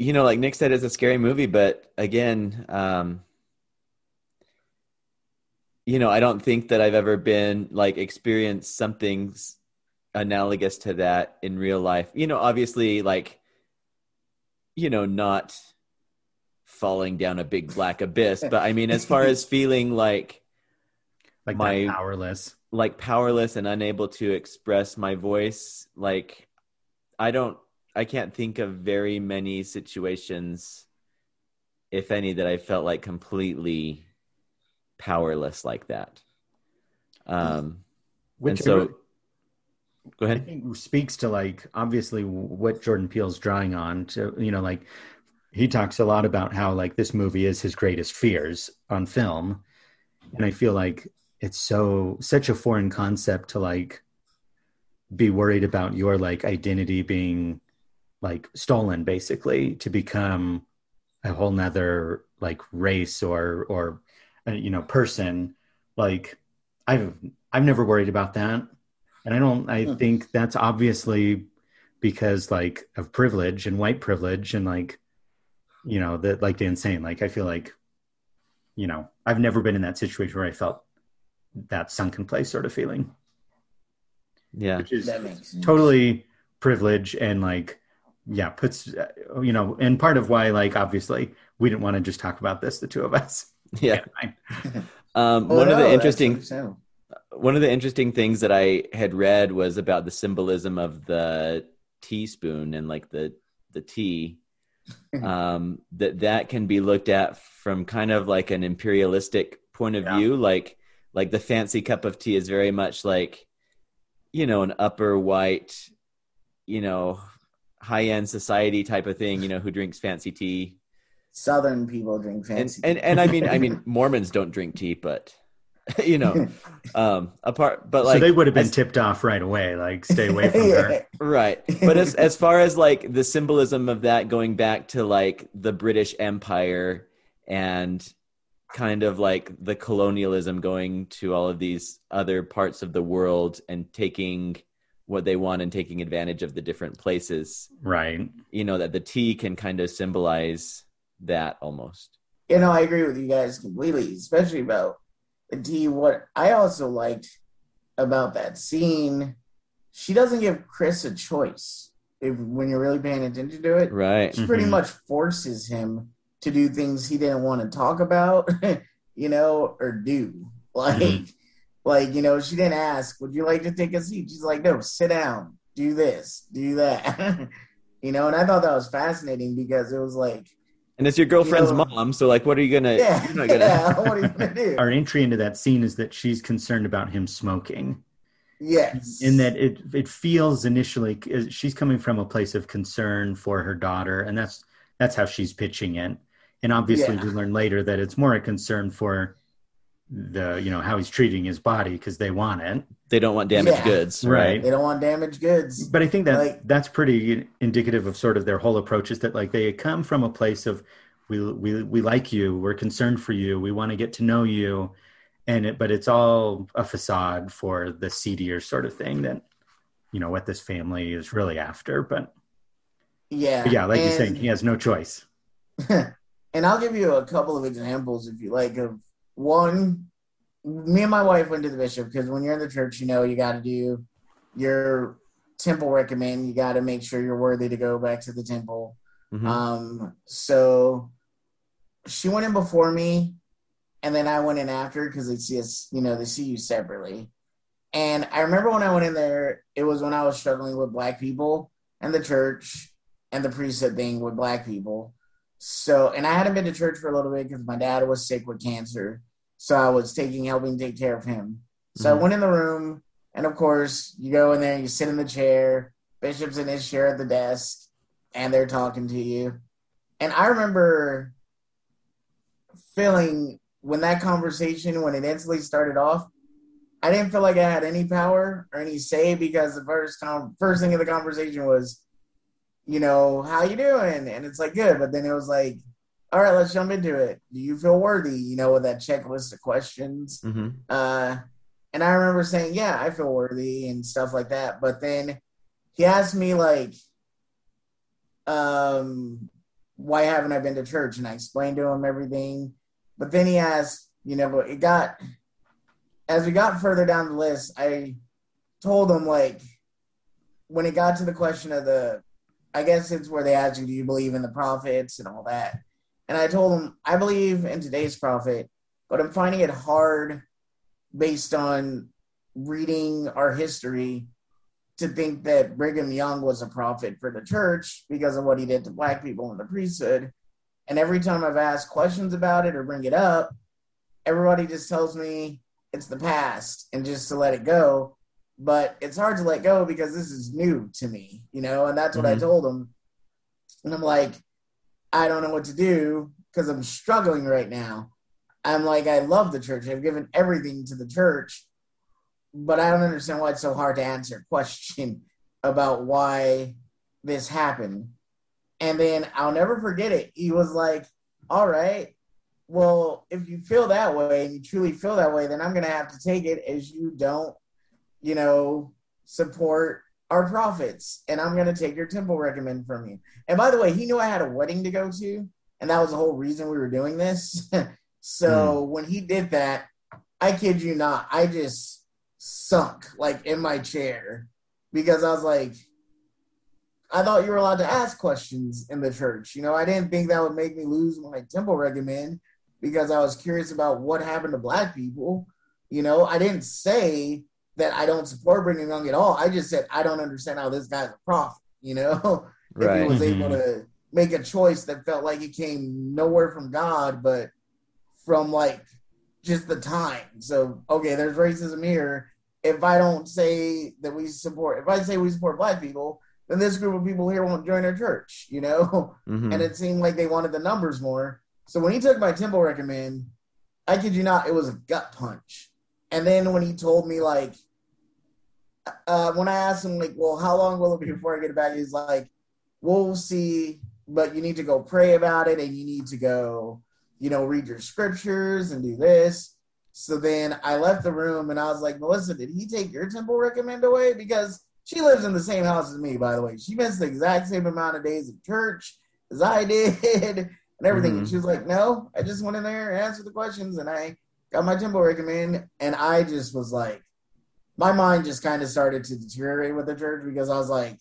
[SPEAKER 2] you know like nick said it's a scary movie but again um you know i don't think that i've ever been like experienced something analogous to that in real life you know obviously like you know not falling down a big black abyss but i mean as far as feeling like
[SPEAKER 1] like
[SPEAKER 2] My-
[SPEAKER 1] powerless.
[SPEAKER 2] like powerless and unable to express my voice like i don't i can't think of very many situations if any that i felt like completely powerless like that. Um
[SPEAKER 1] Which
[SPEAKER 2] so go
[SPEAKER 1] I think speaks to like obviously what Jordan Peele's drawing on to you know like he talks a lot about how like this movie is his greatest fears on film. And I feel like it's so such a foreign concept to like be worried about your like identity being like stolen basically to become a whole nother like race or or uh, you know person. Like I've I've never worried about that. And I don't I
[SPEAKER 3] Hmm.
[SPEAKER 1] think that's obviously because like of privilege and white privilege and like you know that like Dan's saying like I feel like you know I've never been in that situation where I felt that sunken place sort of feeling
[SPEAKER 2] yeah.
[SPEAKER 1] Which is
[SPEAKER 3] that makes sense.
[SPEAKER 1] totally privilege and like yeah puts uh, you know and part of why like obviously we didn't want to just talk about this the two of us.
[SPEAKER 2] Yeah. Um
[SPEAKER 3] Well,
[SPEAKER 2] one of the interesting one of the interesting things that I had read was about the symbolism of the teaspoon and like the the tea. Um that that can be looked at from kind of like an imperialistic point of
[SPEAKER 1] Yeah.
[SPEAKER 2] view. Like like the fancy cup of tea is very much like you know an upper white you know high end society type of thing you know who drinks fancy tea
[SPEAKER 3] Southern people drink
[SPEAKER 2] and
[SPEAKER 3] fancy.
[SPEAKER 2] and, and I mean I mean Mormons don't drink tea but you know, um, apart. But like,
[SPEAKER 1] so they would have been
[SPEAKER 2] as-
[SPEAKER 1] tipped off right away. Like, stay away from her.
[SPEAKER 2] right. But as as far as like the symbolism of that going back to like the British Empire and kind of like the colonialism going to all of these other parts of the world and taking what they want and taking advantage of the different places
[SPEAKER 1] Right.
[SPEAKER 2] you know that the tea can kind of symbolize that almost.
[SPEAKER 3] You know, I agree with you guys completely, especially about the tea. What I also liked about that scene, she doesn't give Chris a choice. If when you're really paying attention to it,
[SPEAKER 2] Right.
[SPEAKER 3] she pretty
[SPEAKER 1] Mhm.
[SPEAKER 3] much forces him to do things he didn't want to talk about, you know, or do. Like,
[SPEAKER 1] Mhm.
[SPEAKER 3] like you know, she didn't ask, "Would you like to take a seat?" She's like, "No, sit down, do this, do that." you know, and I thought that was fascinating because it was like,
[SPEAKER 2] And it's your girlfriend's
[SPEAKER 3] You know-
[SPEAKER 2] mom, so like what are you gonna
[SPEAKER 3] yeah,
[SPEAKER 2] you're not gonna
[SPEAKER 3] yeah, what are you gonna do?
[SPEAKER 1] Our entry into that scene is that she's concerned about him smoking.
[SPEAKER 3] Yes,
[SPEAKER 1] in that it it feels initially she's coming from a place of concern for her daughter and that's that's how she's pitching it and obviously
[SPEAKER 3] Yeah.
[SPEAKER 1] we learn later that it's more a concern for the you know how he's treating his body because they want it
[SPEAKER 2] they don't want damaged
[SPEAKER 3] Yeah.
[SPEAKER 2] goods.
[SPEAKER 1] Right.
[SPEAKER 3] they don't want damaged goods.
[SPEAKER 1] but i think that
[SPEAKER 3] Like-
[SPEAKER 1] that's pretty indicative of sort of their whole approach is that like they come from a place of we we we like you we're concerned for you we want to get to know you and it but it's all a facade for the seedier sort of thing that you know what this family is really after but
[SPEAKER 3] Yeah,
[SPEAKER 1] But yeah, like you're saying, he has no choice.
[SPEAKER 3] and I'll give you a couple of examples if you like. Of one, me and my wife went to the bishop because when you're in the church, you know you got to do your temple recommend. You got to make sure you're worthy to go back to the temple.
[SPEAKER 2] Mhm.
[SPEAKER 3] Um, so she went in before me, and then I went in after because they see us, you know, they see you separately. And I remember when I went in there, it was when I was struggling with black people and the church and the priesthood thing with black people. So, and I hadn't been to church for a little bit because my dad was sick with cancer. So I was taking, helping take care of him. So
[SPEAKER 2] Mhm.
[SPEAKER 3] I went in the room, and of course, you go in there you sit in the chair. Bishop's in his chair at the desk, and they're talking to you. And I remember feeling when that conversation, when it instantly started off, I didn't feel like I had any power or any say because the first com- first thing of the conversation was, you know, how you doing? And it's like good, but then it was like, all right, let's jump into it. Do you feel worthy? You know, with that checklist of questions.
[SPEAKER 2] Mhm.
[SPEAKER 3] Uh, and I remember saying, yeah, I feel worthy and stuff like that. But then he asked me like, um, why haven't I been to church? And I explained to him everything. But then he asked, you know, but it got as we got further down the list, I told him like when it got to the question of the I guess it's where they ask you, do you believe in the prophets and all that? And I told them, I believe in today's prophet, but I'm finding it hard based on reading our history to think that Brigham Young was a prophet for the church because of what he did to black people in the priesthood. And every time I've asked questions about it or bring it up, everybody just tells me it's the past and just to let it go. But it's hard to let go because this is new to me, you know, and that's what I
[SPEAKER 2] Mhm.
[SPEAKER 3] told him. And I'm like, I don't know what to do because I'm struggling right now. I'm like, I love the church. I've given everything to the church, but I don't understand why it's so hard to answer a question about why this happened. And then I'll never forget it. He was like, All right, well, if you feel that way and you truly feel that way, then I'm going to have to take it as you don't, you know, support our prophets. And I'm going to take your temple recommend from you. And by the way, he knew I had a wedding to go to. And that was the whole reason we were doing this. so hmm. when he did that, I kid you not, I just sunk like in my chair because I was like, I thought you were allowed to ask questions in the church. You know, I didn't think that would make me lose my temple recommend because I was curious about what happened to black people. You know, I didn't say that I don't support Brigham Young at all. I just said I don't understand how this guy's a prophet. You know, if he
[SPEAKER 2] Right.
[SPEAKER 3] was
[SPEAKER 1] Mhm.
[SPEAKER 3] able to make a choice that felt like it came nowhere from God, but from like just the time. So okay, there's racism here. If I don't say that we support, if I say we support black people, then this group of people here won't join our church. You know,
[SPEAKER 2] Mhm.
[SPEAKER 3] and it seemed like they wanted the numbers more. So when he took my temple recommend, I kid you not, it was a gut punch and then when he told me like, uh, when I asked him like, well, how long will it be before I get it back? He's like, we'll see, but you need to go pray about it, and you need to go, you know, read your scriptures and do this. So then I left the room and I was like, Melissa, did he take your temple recommend away? Because she lives in the same house as me, by the way. She missed the exact same amount of days of church as I did and everything. Mm-hmm. And she was like, No, I just went in there and answered the questions and I got my temple recommend. And I just was like, my mind just kind of started to deteriorate with the church because I was like,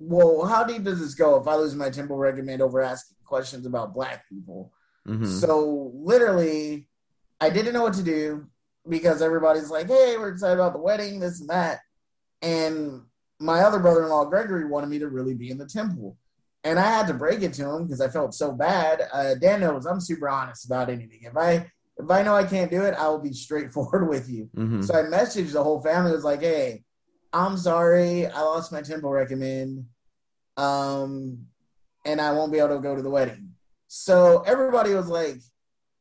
[SPEAKER 3] well, how deep does this go if I lose my temple recommend over asking questions about black people? Mm-hmm. So literally, I didn't know what to do because everybody's like, hey, we're excited about the wedding, this and that. And my other brother in law, Gregory, wanted me to really be in the temple. And I had to break it to him because I felt so bad. Uh, Dan knows I'm super honest about anything. If I if I know I can't do it, I will be straightforward with you. Mm-hmm. So I messaged the whole family. was like, hey, I'm sorry, I lost my temple recommend, um, and I won't be able to go to the wedding. So everybody was like,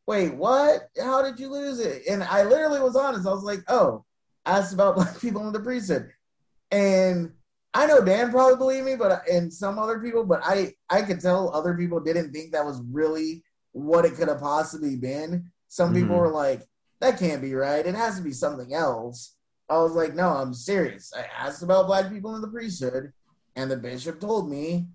[SPEAKER 3] wait, what? How did you lose it? And I literally was honest. I was like, oh, asked about black people in the priesthood. And I know Dan probably believed me, but and some other people, but I I could tell other people didn't think that was really what it could have possibly been. Some mm-hmm. people were like, that can't be right. It has to be something else. I was like, no, I'm serious. I asked about black people in the priesthood, and the bishop told me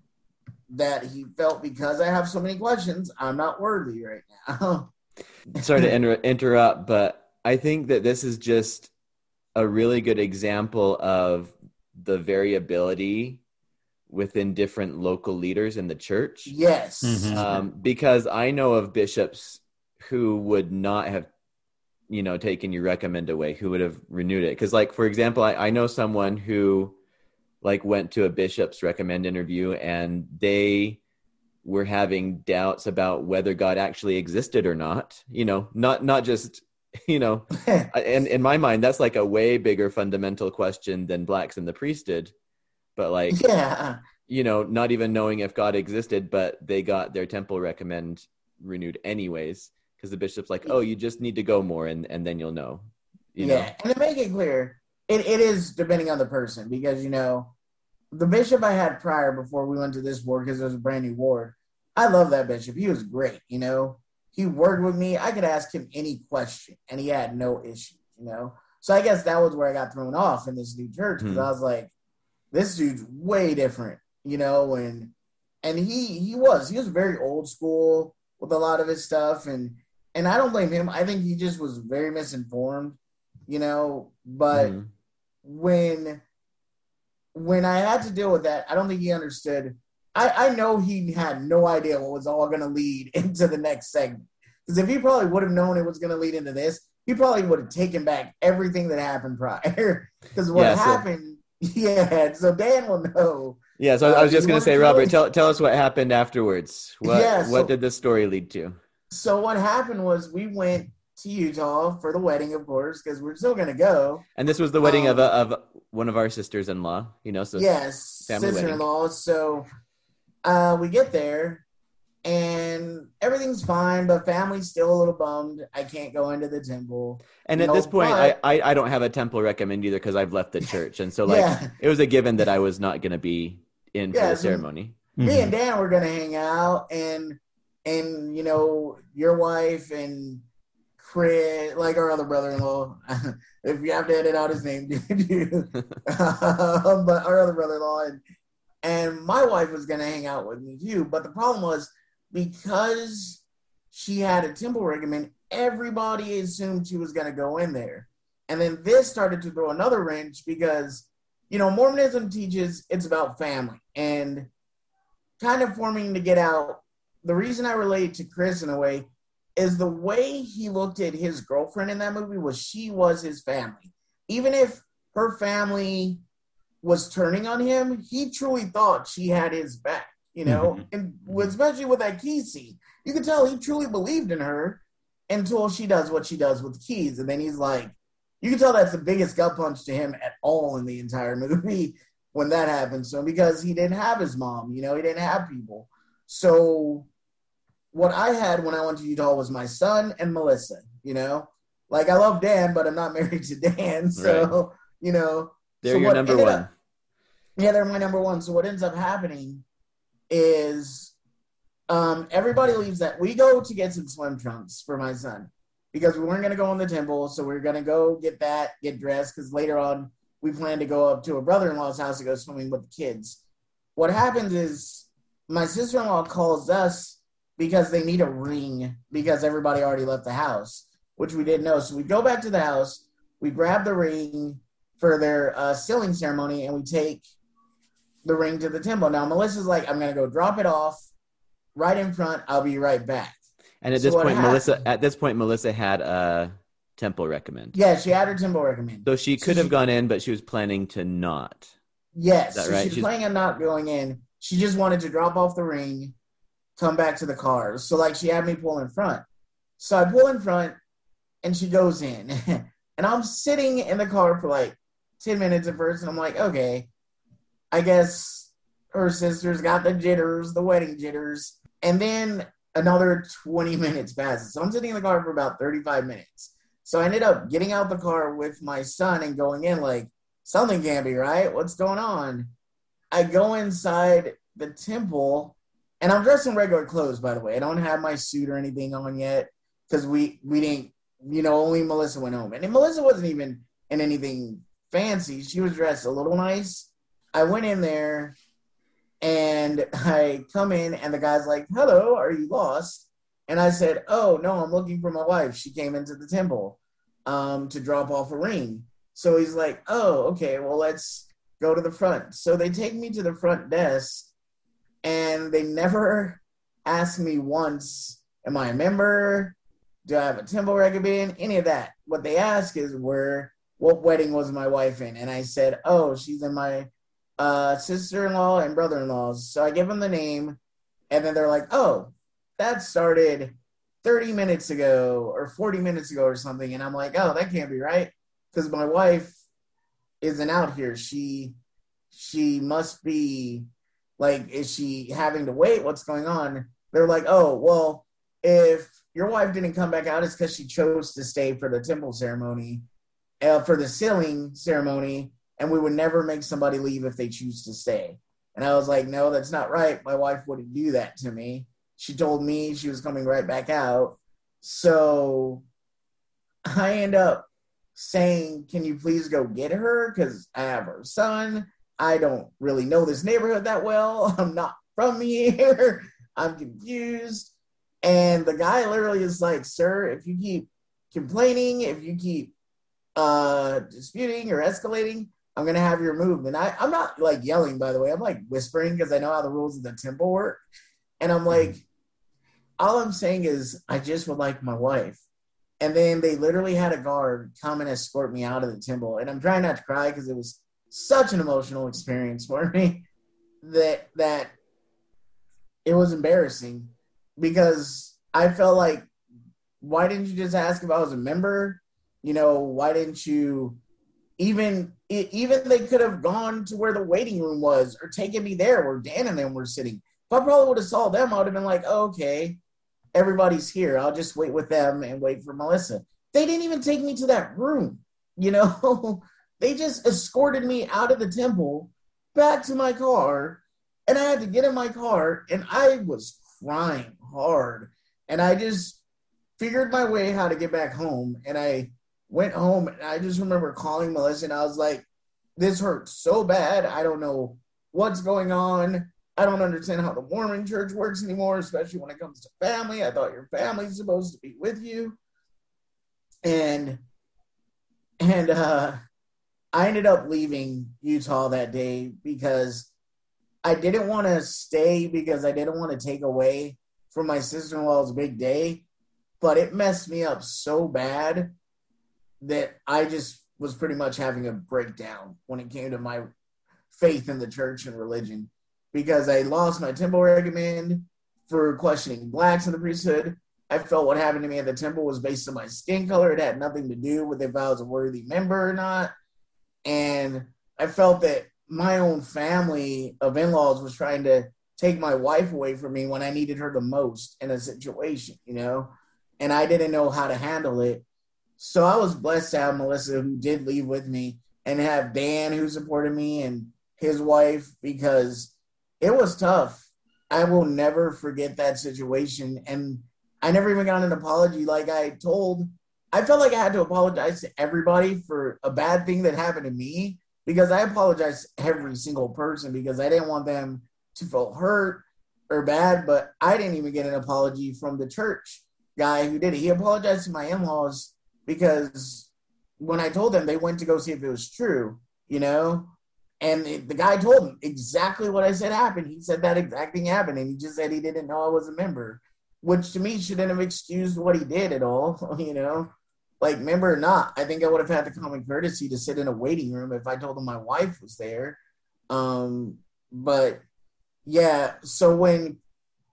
[SPEAKER 3] that he felt because I have so many questions, I'm not worthy right now.
[SPEAKER 2] Sorry to inter- interrupt, but I think that this is just a really good example of the variability within different local leaders in the church.
[SPEAKER 3] Yes.
[SPEAKER 2] Mm-hmm. Um, because I know of bishops who would not have, you know, taken your recommend away, who would have renewed it. Because, like, for example, I, I know someone who, like, went to a bishop's recommend interview and they we're having doubts about whether God actually existed or not. You know, not not just you know, and in my mind, that's like a way bigger fundamental question than blacks and the priesthood. But like,
[SPEAKER 3] yeah,
[SPEAKER 2] you know, not even knowing if God existed, but they got their temple recommend renewed anyways because the bishop's like, oh, you just need to go more, and and then you'll know.
[SPEAKER 3] You yeah, know? and to make it clear, it, it is depending on the person because you know the bishop I had prior before we went to this ward because it was a brand new ward. I love that bishop. He was great. You know, he worked with me. I could ask him any question, and he had no issue. You know, so I guess that was where I got thrown off in this new church because hmm. I was like, this dude's way different. You know, and and he he was he was very old school with a lot of his stuff, and and I don't blame him. I think he just was very misinformed. You know, but hmm. when when I had to deal with that, I don't think he understood. I, I know he had no idea what was all going to lead into the next segment. Because if he probably would have known it was going to lead into this, he probably would have taken back everything that happened prior. Because what yeah, happened, so, yeah. So Dan will know.
[SPEAKER 2] Yeah. So uh, I was just going to say, Robert, tell tell us what happened afterwards. What yeah, so, what did this story lead to?
[SPEAKER 3] So what happened was we went to Utah for the wedding, of course, because we're still going to go.
[SPEAKER 2] And this was the wedding um, of a, of one of our sisters-in-law, you know. So
[SPEAKER 3] yes, sister-in-law. So uh, we get there, and everything's fine, but family's still a little bummed. I can't go into the temple.
[SPEAKER 2] And at this point, but, I, I, I don't have a temple recommend either because I've left the church, and so like yeah. it was a given that I was not going to be in yeah, for the so ceremony.
[SPEAKER 3] Me mm-hmm. and Dan were going to hang out, and and you know your wife and Chris, like our other brother-in-law. if you have to edit out his name, um, but our other brother-in-law and and my wife was to hang out with me too. But the problem was because she had a temple recommend, everybody assumed she was to go in there. And then this started to throw another wrench because, you know, Mormonism teaches it's about family and kind of forming to get out. The reason I relate to Chris in a way is the way he looked at his girlfriend in that movie was she was his family. Even if her family was turning on him, he truly thought she had his back, you know, mm-hmm. and especially with that key scene, you can tell he truly believed in her until she does what she does with the keys, and then he's like, you can tell that's the biggest gut punch to him at all in the entire movie when that happens. So because he didn't have his mom, you know, he didn't have people. So what I had when I went to Utah was my son and Melissa, you know, Like I love Dan, but I'm not married to Dan. So you know,
[SPEAKER 2] They're
[SPEAKER 3] so
[SPEAKER 2] your number one.
[SPEAKER 3] up- yeah, they're my number one. So what ends up happening is um, everybody leaves that we go to get some swim trunks for my son because we weren't going to go on the temple. So we are going to go get that, get dressed because later on we plan to go up to a brother in law's house to go swimming with the kids. What happens is my sister in law calls us because they need a ring because everybody already left the house, which we didn't know. So we go back to the house, we grab the ring for their uh, sealing ceremony, and we take the ring to the temple. Now Melissa's like, I'm gonna go drop it off right in front. I'll be right back.
[SPEAKER 2] And at
[SPEAKER 3] So
[SPEAKER 2] this point, Melissa at this point Melissa had a temple recommend.
[SPEAKER 3] Yeah, she had her temple recommend.
[SPEAKER 2] So she
[SPEAKER 3] So
[SPEAKER 2] could have
[SPEAKER 3] she-
[SPEAKER 2] gone in, but she was planning to not.
[SPEAKER 3] Yes, so
[SPEAKER 2] right?
[SPEAKER 3] she's
[SPEAKER 2] She's-
[SPEAKER 3] planning on not going in. She just wanted to drop off the ring, come back to the car. So like she had me pull in front. So I pull in front, and she goes in, and I'm sitting in the car for like ten minutes at first, and I'm like, okay, I guess her sister's got the jitters, the wedding jitters, and then another twenty minutes passes. So I'm sitting in the car for about thirty five minutes. So I ended up getting out the car with my son and going in like something can't be right. What's going on? I go inside the temple, and I'm dressed in regular clothes. By the way, I don't have my suit or anything on yet because we we didn't. You know, only Melissa went home, and Melissa wasn't even in anything fancy. She was dressed a little nice. I went in there, and I come in, and the guy's like, "Hello, are you lost?" And I said, "Oh no, I'm looking for my wife. She came into the temple um, to drop off a ring." So he's like, "Oh, okay. Well, let's go to the front." So they take me to the front desk, and they never ask me once, "Am I a member? Do I have a temple recommend? Any of that?" What they ask is, "Where? What wedding was my wife in?" And I said, "Oh, she's in my uh, sister-in-law and brother-in-law's." So I give them the name, and then they're like, "Oh, that started." 30 minutes ago or 40 minutes ago or something and i'm like oh that can't be right because my wife isn't out here she she must be like is she having to wait? What's going on? They're like oh well if your wife didn't come back out it's because she chose to stay for the temple ceremony uh, for the sealing ceremony and we would never make somebody leave if they choose to stay. And i was like no that's not right. My wife wouldn't do that to me. She told me she was coming right back out. So i end up saying, Can you please go get her? Because I have her son. I don't really know this neighborhood that well. I'm not from here. I'm confused. And the guy literally is like, Sir, if you keep complaining, if you keep uh, disputing or escalating, I'm going to have you removed. And I, I'm not like yelling, by the way. I'm like whispering because I know how the rules of the temple work. And I'm like, all I'm saying is, I just would like my wife. And then they literally had a guard come and escort me out of the temple. And I'm trying not to cry because it was such an emotional experience for me that that it was embarrassing because I felt like, why didn't you just ask if I was a member? You know, why didn't you even even they could have gone to where the waiting room was or taken me there where Dan and them were sitting. If I probably would have saw them, I would have been like, oh, okay, everybody's here. I'll just wait with them and wait for Melissa. They didn't even take me to that room. You know, they just escorted me out of the temple back to my car, and I had to get in my car, and I was crying hard. And I just figured my way how to get back home, and I went home, and I just remember calling Melissa, and I was like, "This hurts so bad. I don't know what's going on." I don't understand how the Mormon church works anymore, especially when it comes to family. I thought your family's supposed to be with you. And and uh I ended up leaving Utah that day because I didn't want to stay because I didn't want to take away from my sister-in-law's big day, but it messed me up so bad that I just was pretty much having a breakdown when it came to my faith in the church and religion because I lost my temple recommend for questioning blacks in the priesthood. I felt what happened to me at the temple was based on my skin color. It had nothing to do with if I was a worthy member or not. And I felt that my own family of in laws was trying to take my wife away from me when I needed her the most in a situation, you know? And I didn't know how to handle it. so I was blessed to have Melissa who did leave with me and have Dan who supported me and his wife because it was tough. I will never forget that situation. And I never even got an apology like I told. I felt like I had to apologize to everybody for a bad thing that happened to me because I apologized to every single person because I didn't want them to feel hurt or bad. But I didn't even get an apology from the church guy who did it. He apologized to my in laws because when I told them, they went to go see if it was true, you know? And the guy told him exactly what I said happened. He said that exact thing happened, and he just said he didn't know I was a member, which to me shouldn't have excused what he did at all, you know? Like, member or not, I think I would have had the common courtesy to sit in a waiting room if I told him my wife was there. Um, but yeah, so when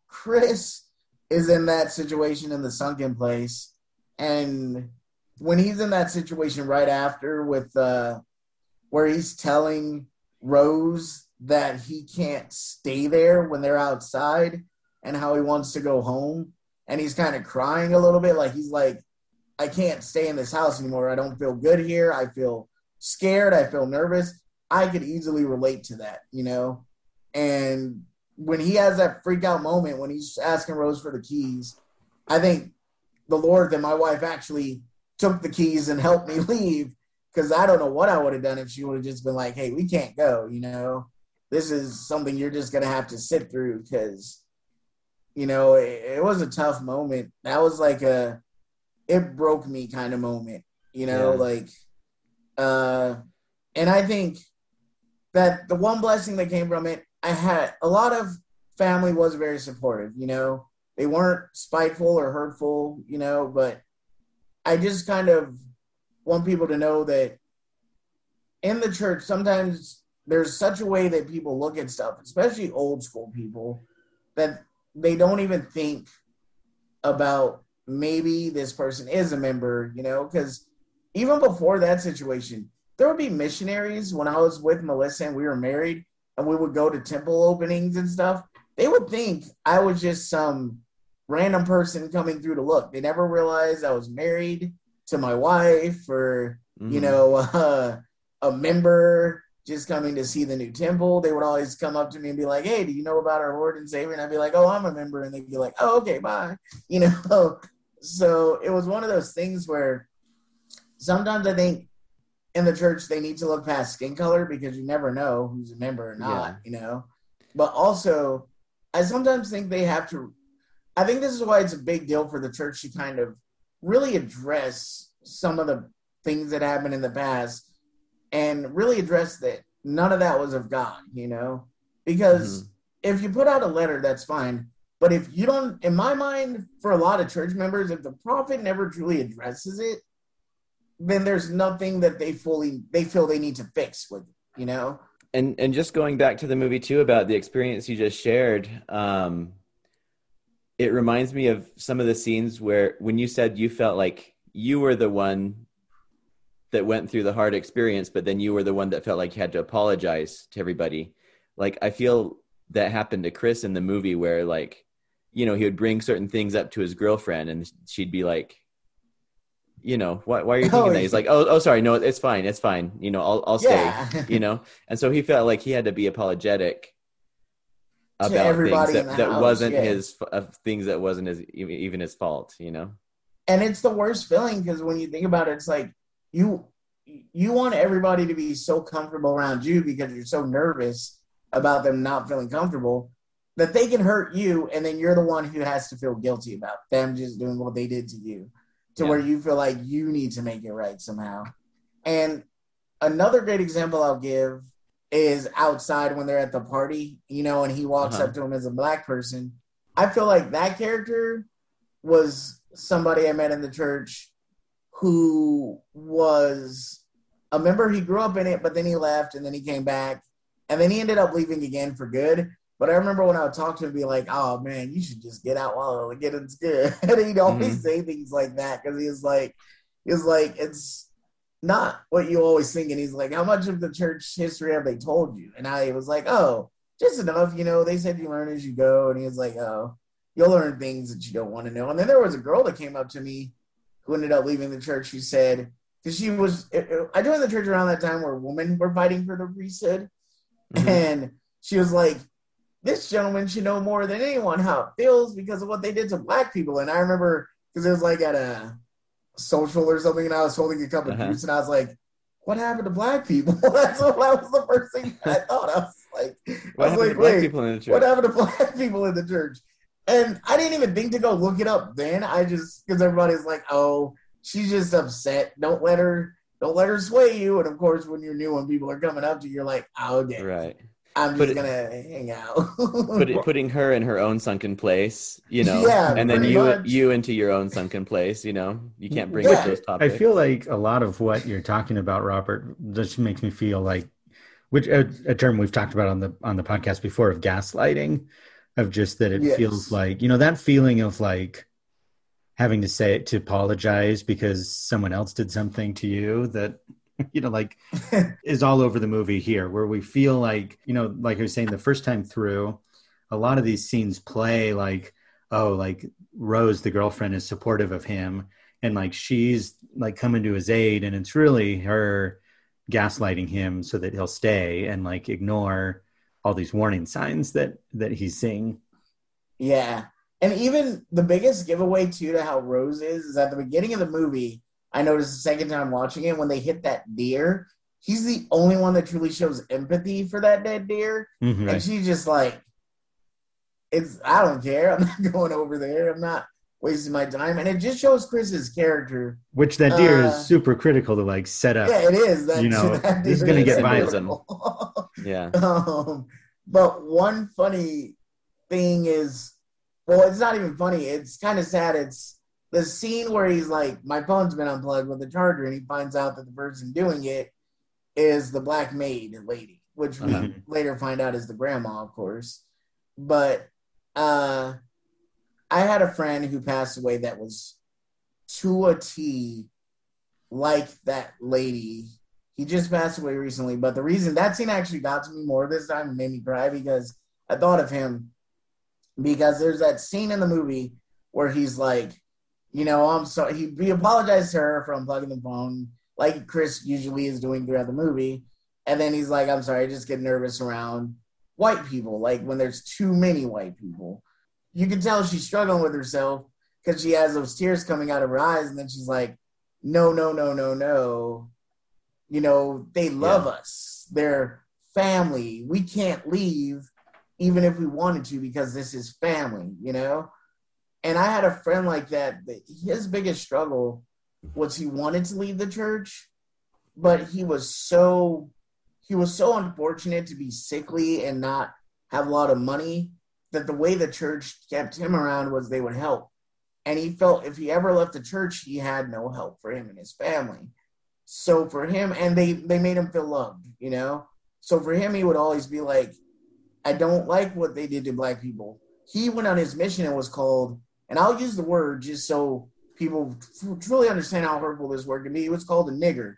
[SPEAKER 3] Chris is in that situation in the sunken place, and when he's in that situation right after with uh where he's telling Rose that he can't stay there when they're outside and how he wants to go home and he's kind of crying a little bit like he's like I can't stay in this house anymore. I don't feel good here. I feel scared. I feel nervous. I could easily relate to that, you know? And when he has that freak out moment when he's asking Rose for the keys, I think the Lord that my wife actually took the keys and helped me leave because I don't know what I would have done if she would have just been like, "Hey, we can't go," you know. This is something you're just gonna have to sit through because, you know, it, it, was a tough moment. That was like a, it broke me kind of moment, you know, yeah. like, uh, and I think that the one blessing that came from it, I had a lot of family was very supportive, you know. They weren't spiteful or hurtful, you know, but I just kind of want people to know that in the church, sometimes there's such a way that people look at stuff, especially old school people, that they don't even think about maybe this person is a member, you know, because even before that situation, there would be missionaries when I was with Melissa and we were married and we would go to temple openings and stuff. They would think I was just some random person coming through to look. They never realized I was married to my wife or, mm-hmm. you know, uh, a member just coming to see the new temple. They would always come up to me and be like, Hey, do you know about our Lord and Savior? And I'd be like, Oh, I'm a member. And they'd be like, Oh, okay, bye. You know, so it was one of those things where sometimes I think in the church they need to look past skin color because you never know who's a member or not, yeah. you know. But also, I sometimes think they have to I think this is why it's a big deal for the church to kind of really address some of the things that happened in the past and really address that none of that was of God, you know? Because mm-hmm. if you put out a letter, that's fine. But if you don't, in my mind, for a lot of church members, if the prophet never truly addresses it, then there's nothing that they fully they feel they need to fix with it, you know.
[SPEAKER 2] And and just going back to the movie too about the experience you just shared, um, it reminds me of some of the scenes where when you said you felt like you were the one that went through the hard experience but then you were the one that felt like you had to apologize to everybody like i feel that happened to chris in the movie where like you know he would bring certain things up to his girlfriend and she'd be like you know why, why are you oh, thinking oh, that he's like oh oh sorry. No it's fine. It's fine. You know i'll, I'll stay yeah. you know? And so he felt like he had to be apologetic about things that, that house, wasn't yeah. his of things that wasn't his even his fault you know?
[SPEAKER 3] And it's the worst feeling because when you think about it it's like you you want everybody to be so comfortable around you because you're so nervous about them not feeling comfortable that they can hurt you and then you're the one who has to feel guilty about them just doing what they did to you to yeah. where you feel like you need to make it right somehow and another great example i'll give is outside when they're at the party, you know, and he walks uh-huh. up to him as a black person. I feel like that character was somebody I met in the church who was a member. He grew up in it, but then he left and then he came back and then he ended up leaving again for good. But I remember when I would talk to him, be like, "Oh man, you should just get out while the getting's good." and he'd always mm-hmm. say things like that because he's like, he was like, "It's not what you always think. And he's like, How much of the church history have they told you? And I was like, Oh, just enough. You know, they said you learn as you go. And he was like, Oh, you'll learn things that you don't want to know. And then there was a girl that came up to me who ended up leaving the church, who said, because she was, I joined the church around that time where women were fighting for the priesthood. Mm-hmm. And she was like, this gentleman should know more than anyone how it feels because of what they did to black people. And I remember because it was like at a social or something, and I was holding a cup of uh-huh. juice, and I was like, "What happened to black people?" That's what that was the first thing I thought. I was like,
[SPEAKER 2] "What
[SPEAKER 3] I
[SPEAKER 2] was like, wait, what
[SPEAKER 3] happened to black people in the church?" And I didn't even think to go look it up then. I just because everybody's like, "Oh, she's just upset. Don't let her." Don't let her sway you. And of course, when you're new and people are coming up to you, you're like, oh, okay.
[SPEAKER 2] Right.
[SPEAKER 3] I'm just gonna hang out.
[SPEAKER 2] put it, putting her in her own sunken place, you know,
[SPEAKER 3] yeah,
[SPEAKER 2] and then you much. you into your own sunken place, you know. You can't bring yeah. up those topics.
[SPEAKER 1] I feel like a lot of what you're talking about, Robert, just makes me feel like, which a, a term we've talked about on the on the podcast before of gaslighting, of just that it yes. feels like you know that feeling of like having to say it to apologize because someone else did something to you that you know, like is all over the movie here, where we feel like, you know, like I was saying the first time through, a lot of these scenes play like, oh, like Rose, the girlfriend, is supportive of him, and like she's like coming to his aid, and it's really her gaslighting him so that he'll stay and like ignore all these warning signs that that he's seeing.
[SPEAKER 3] Yeah. And even the biggest giveaway too to how Rose is is at the beginning of the movie, I noticed the second time watching it when they hit that deer, he's the only one that truly shows empathy for that dead deer. Mm-hmm. And she's just like, it's I don't care. I'm not going over there. I'm not wasting my time. And it just shows Chris's character.
[SPEAKER 1] Which that deer uh, is super critical to like set up.
[SPEAKER 3] Yeah, it is.
[SPEAKER 1] That, you know, that this is gonna get violent.
[SPEAKER 2] yeah.
[SPEAKER 3] Um, but one funny thing is well, it's not even funny. It's kind of sad. It's the scene where he's like, my phone's been unplugged with the charger, and he finds out that the person doing it is the black maid lady, which we uh-huh. later find out is the grandma, of course. But uh, I had a friend who passed away that was to a T like that lady. He just passed away recently, but the reason that scene actually got to me more this time and made me cry because I thought of him because there's that scene in the movie where he's like, you know, I'm sorry. He, he apologized to her for unplugging the phone, like Chris usually is doing throughout the movie. And then he's like, I'm sorry, I just get nervous around white people, like when there's too many white people. You can tell she's struggling with herself because she has those tears coming out of her eyes. And then she's like, no, no, no, no, no. You know, they love yeah. us. They're family. We can't leave even if we wanted to because this is family, you know? And I had a friend like that, that his biggest struggle was he wanted to leave the church, but he was so he was so unfortunate to be sickly and not have a lot of money that the way the church kept him around was they would help. And he felt if he ever left the church, he had no help for him and his family. So for him, and they they made him feel loved, you know. So for him, he would always be like, "I don't like what they did to black people." He went on his mission and was called and I'll use the word just so people truly understand how hurtful this word can be. It was called a nigger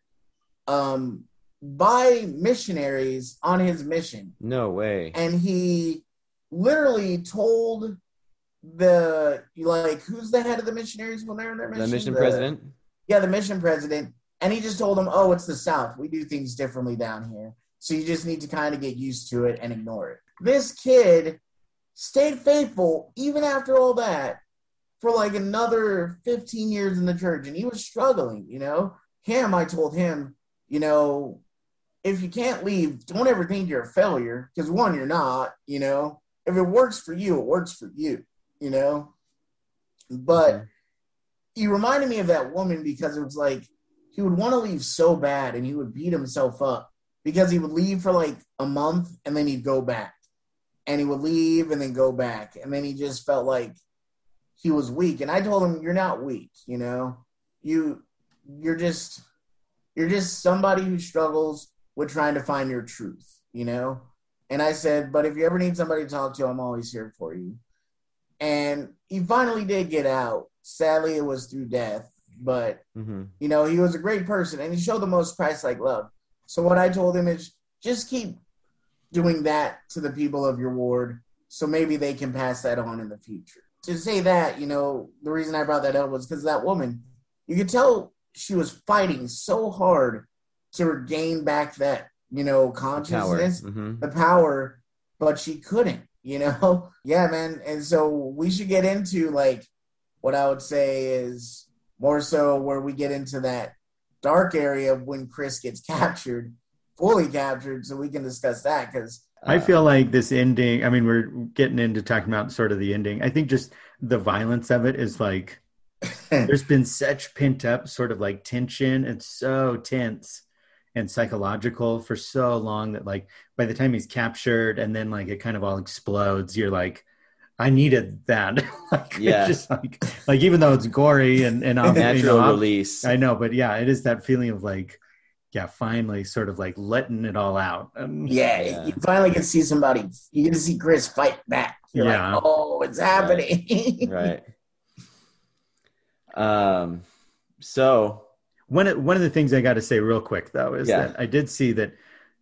[SPEAKER 3] um, by missionaries on his mission.
[SPEAKER 2] No way.
[SPEAKER 3] And he literally told the like who's the head of the missionaries when they're in their mission?
[SPEAKER 2] The mission the, president.
[SPEAKER 3] Yeah, the mission president. And he just told them, "Oh, it's the South. We do things differently down here. So you just need to kind of get used to it and ignore it." This kid stayed faithful even after all that for like another 15 years in the church and he was struggling, you know. Him, I told him, you know, if you can't leave, don't ever think you're a failure because one, you're not, you know. If it works for you, it works for you, you know. But mm-hmm. he reminded me of that woman because it was like he would want to leave so bad and he would beat himself up because he would leave for like a month and then he'd go back and he would leave and then go back and then he just felt like he was weak. And i told him you're not weak you know? You you're just you're just somebody who struggles with trying to find your truth you know? And i said but if you ever need somebody to talk to i'm always here for you. And he finally did get out. Sadly it was through death but mm-hmm. you know he was a great person and he showed the most christ-like love. So what i told him is just keep doing that to the people of your ward so maybe they can pass that on in the future to say that, you know, the reason I brought that up was because that woman, you could tell she was fighting so hard to regain back that you know consciousness,
[SPEAKER 2] Power. Mhm.
[SPEAKER 3] the power, but she couldn't. You know, yeah, man. And so we should get into like what I would say is more so where we get into that dark area when Chris gets captured, fully captured, so we can discuss that because
[SPEAKER 1] I feel like this ending, I mean, we're getting into talking about sort of the ending. I think just the violence of it is like, there's been such pent up sort of like tension. It's so tense and psychological for so long that, like, by the time he's captured and then, like, it kind of all explodes, you're like, I needed that. like,
[SPEAKER 2] Yeah.
[SPEAKER 1] just like, like, even though it's gory and, and um, you
[SPEAKER 2] natural
[SPEAKER 1] know,
[SPEAKER 2] release.
[SPEAKER 1] I know, but yeah, it is that feeling of like, yeah, finally sort of like letting it all out. Um,
[SPEAKER 3] yeah,
[SPEAKER 2] Yeah.
[SPEAKER 3] you finally can see somebody. You get to see Chris fight back. You're
[SPEAKER 1] Yeah.
[SPEAKER 3] like, oh, it's happening.
[SPEAKER 2] right. Um. So
[SPEAKER 1] One of, one of the things I got to say real quick though is
[SPEAKER 2] Yeah.
[SPEAKER 1] that I did see that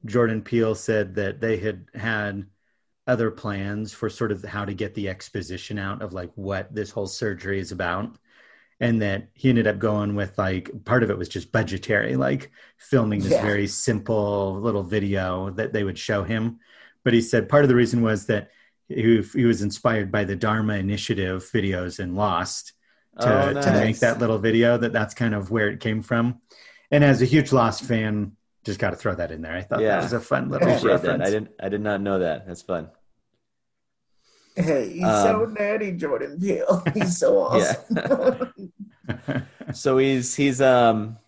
[SPEAKER 1] Jordan Peele said that they had had other plans for sort of how to get the exposition out of like what this whole surgery is about and that he ended up going with like part of it was just budgetary like filming this
[SPEAKER 3] Yeah.
[SPEAKER 1] very simple little video that they would show him but he said part of the reason was that he, he was inspired by the dharma initiative videos in lost to,
[SPEAKER 2] oh,
[SPEAKER 1] to make that little video that that's kind of where it came from and as a huge lost fan just got to throw that in there i thought
[SPEAKER 2] Yeah.
[SPEAKER 1] that was a fun little reference
[SPEAKER 2] that. I didn't. I did not know that. That's fun.
[SPEAKER 3] Hey, he's so
[SPEAKER 2] Um,
[SPEAKER 3] nerdy, Jordan Peele. He's so awesome.
[SPEAKER 2] So he's he's um,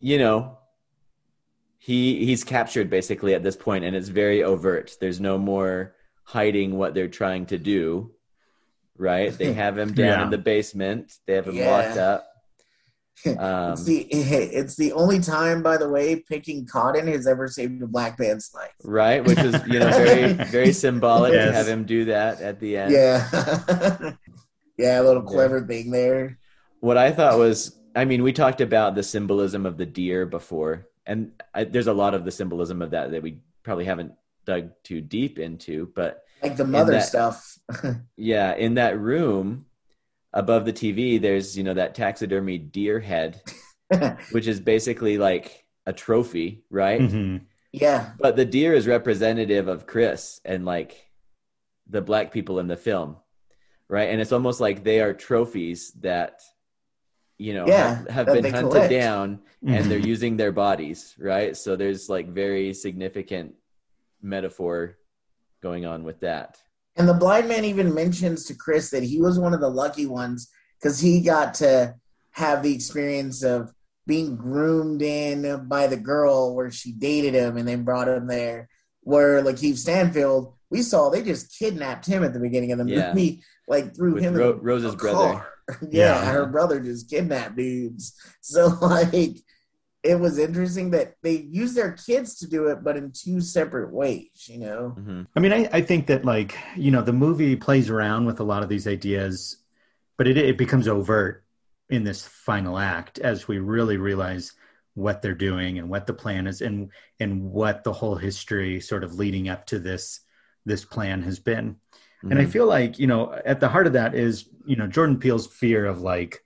[SPEAKER 2] you know, he he's captured basically at this point, and it's very overt. There's no more hiding what they're trying to do. Right? They have him down
[SPEAKER 1] Yeah.
[SPEAKER 2] in the basement. They have him
[SPEAKER 3] Yeah.
[SPEAKER 2] locked up. Um,
[SPEAKER 3] it's the it's the only time, by the way, picking cotton has ever saved a black man's life.
[SPEAKER 2] right, which is you know very very symbolic to have him do that at the end.
[SPEAKER 3] Yeah, yeah, a little clever thing there.
[SPEAKER 2] what I thought was, I mean, we talked about the symbolism of the deer before, and I, there's a lot of the symbolism of that that we probably haven't dug too deep into. But
[SPEAKER 3] Like the mother
[SPEAKER 2] that-
[SPEAKER 3] stuff.
[SPEAKER 2] yeah, in that room above the TV, there's you know that taxidermy deer head, which is basically like a trophy, right?
[SPEAKER 1] Mhm.
[SPEAKER 3] yeah,
[SPEAKER 2] But the deer is representative of Chris and like the black people in the film, right? And it's almost like they are trophies that you know
[SPEAKER 3] Yeah,
[SPEAKER 2] have, have been hunted
[SPEAKER 3] collect.
[SPEAKER 2] down and they're
[SPEAKER 1] Mhm.
[SPEAKER 2] using their bodies, right? So there's like very significant metaphor going on with that.
[SPEAKER 3] And the blind man even mentions to Chris that he was one of the lucky ones because he got to have the experience of being groomed in by the girl where she dated him and then brought him there. Where Lakeith Stanfield, we saw they just kidnapped him at the beginning of the
[SPEAKER 2] Yeah.
[SPEAKER 3] movie, like threw
[SPEAKER 2] With
[SPEAKER 3] him
[SPEAKER 2] Ro-
[SPEAKER 3] in
[SPEAKER 2] Rose's
[SPEAKER 3] a
[SPEAKER 2] brother.
[SPEAKER 3] car. yeah,
[SPEAKER 1] Yeah.
[SPEAKER 3] her brother just kidnapped dudes. So like, it was interesting that they use their kids to do it, but in two separate ways. You know.
[SPEAKER 2] hmm
[SPEAKER 1] I mean, I, I think that like you know the movie plays around with a lot of these ideas, but it it becomes overt in this final act as we really realize what they're doing and what the plan is and and what the whole history sort of leading up to this this plan has been. And I
[SPEAKER 2] Mhm.
[SPEAKER 1] feel like you know at the heart of that is you know Jordan Peele's fear of like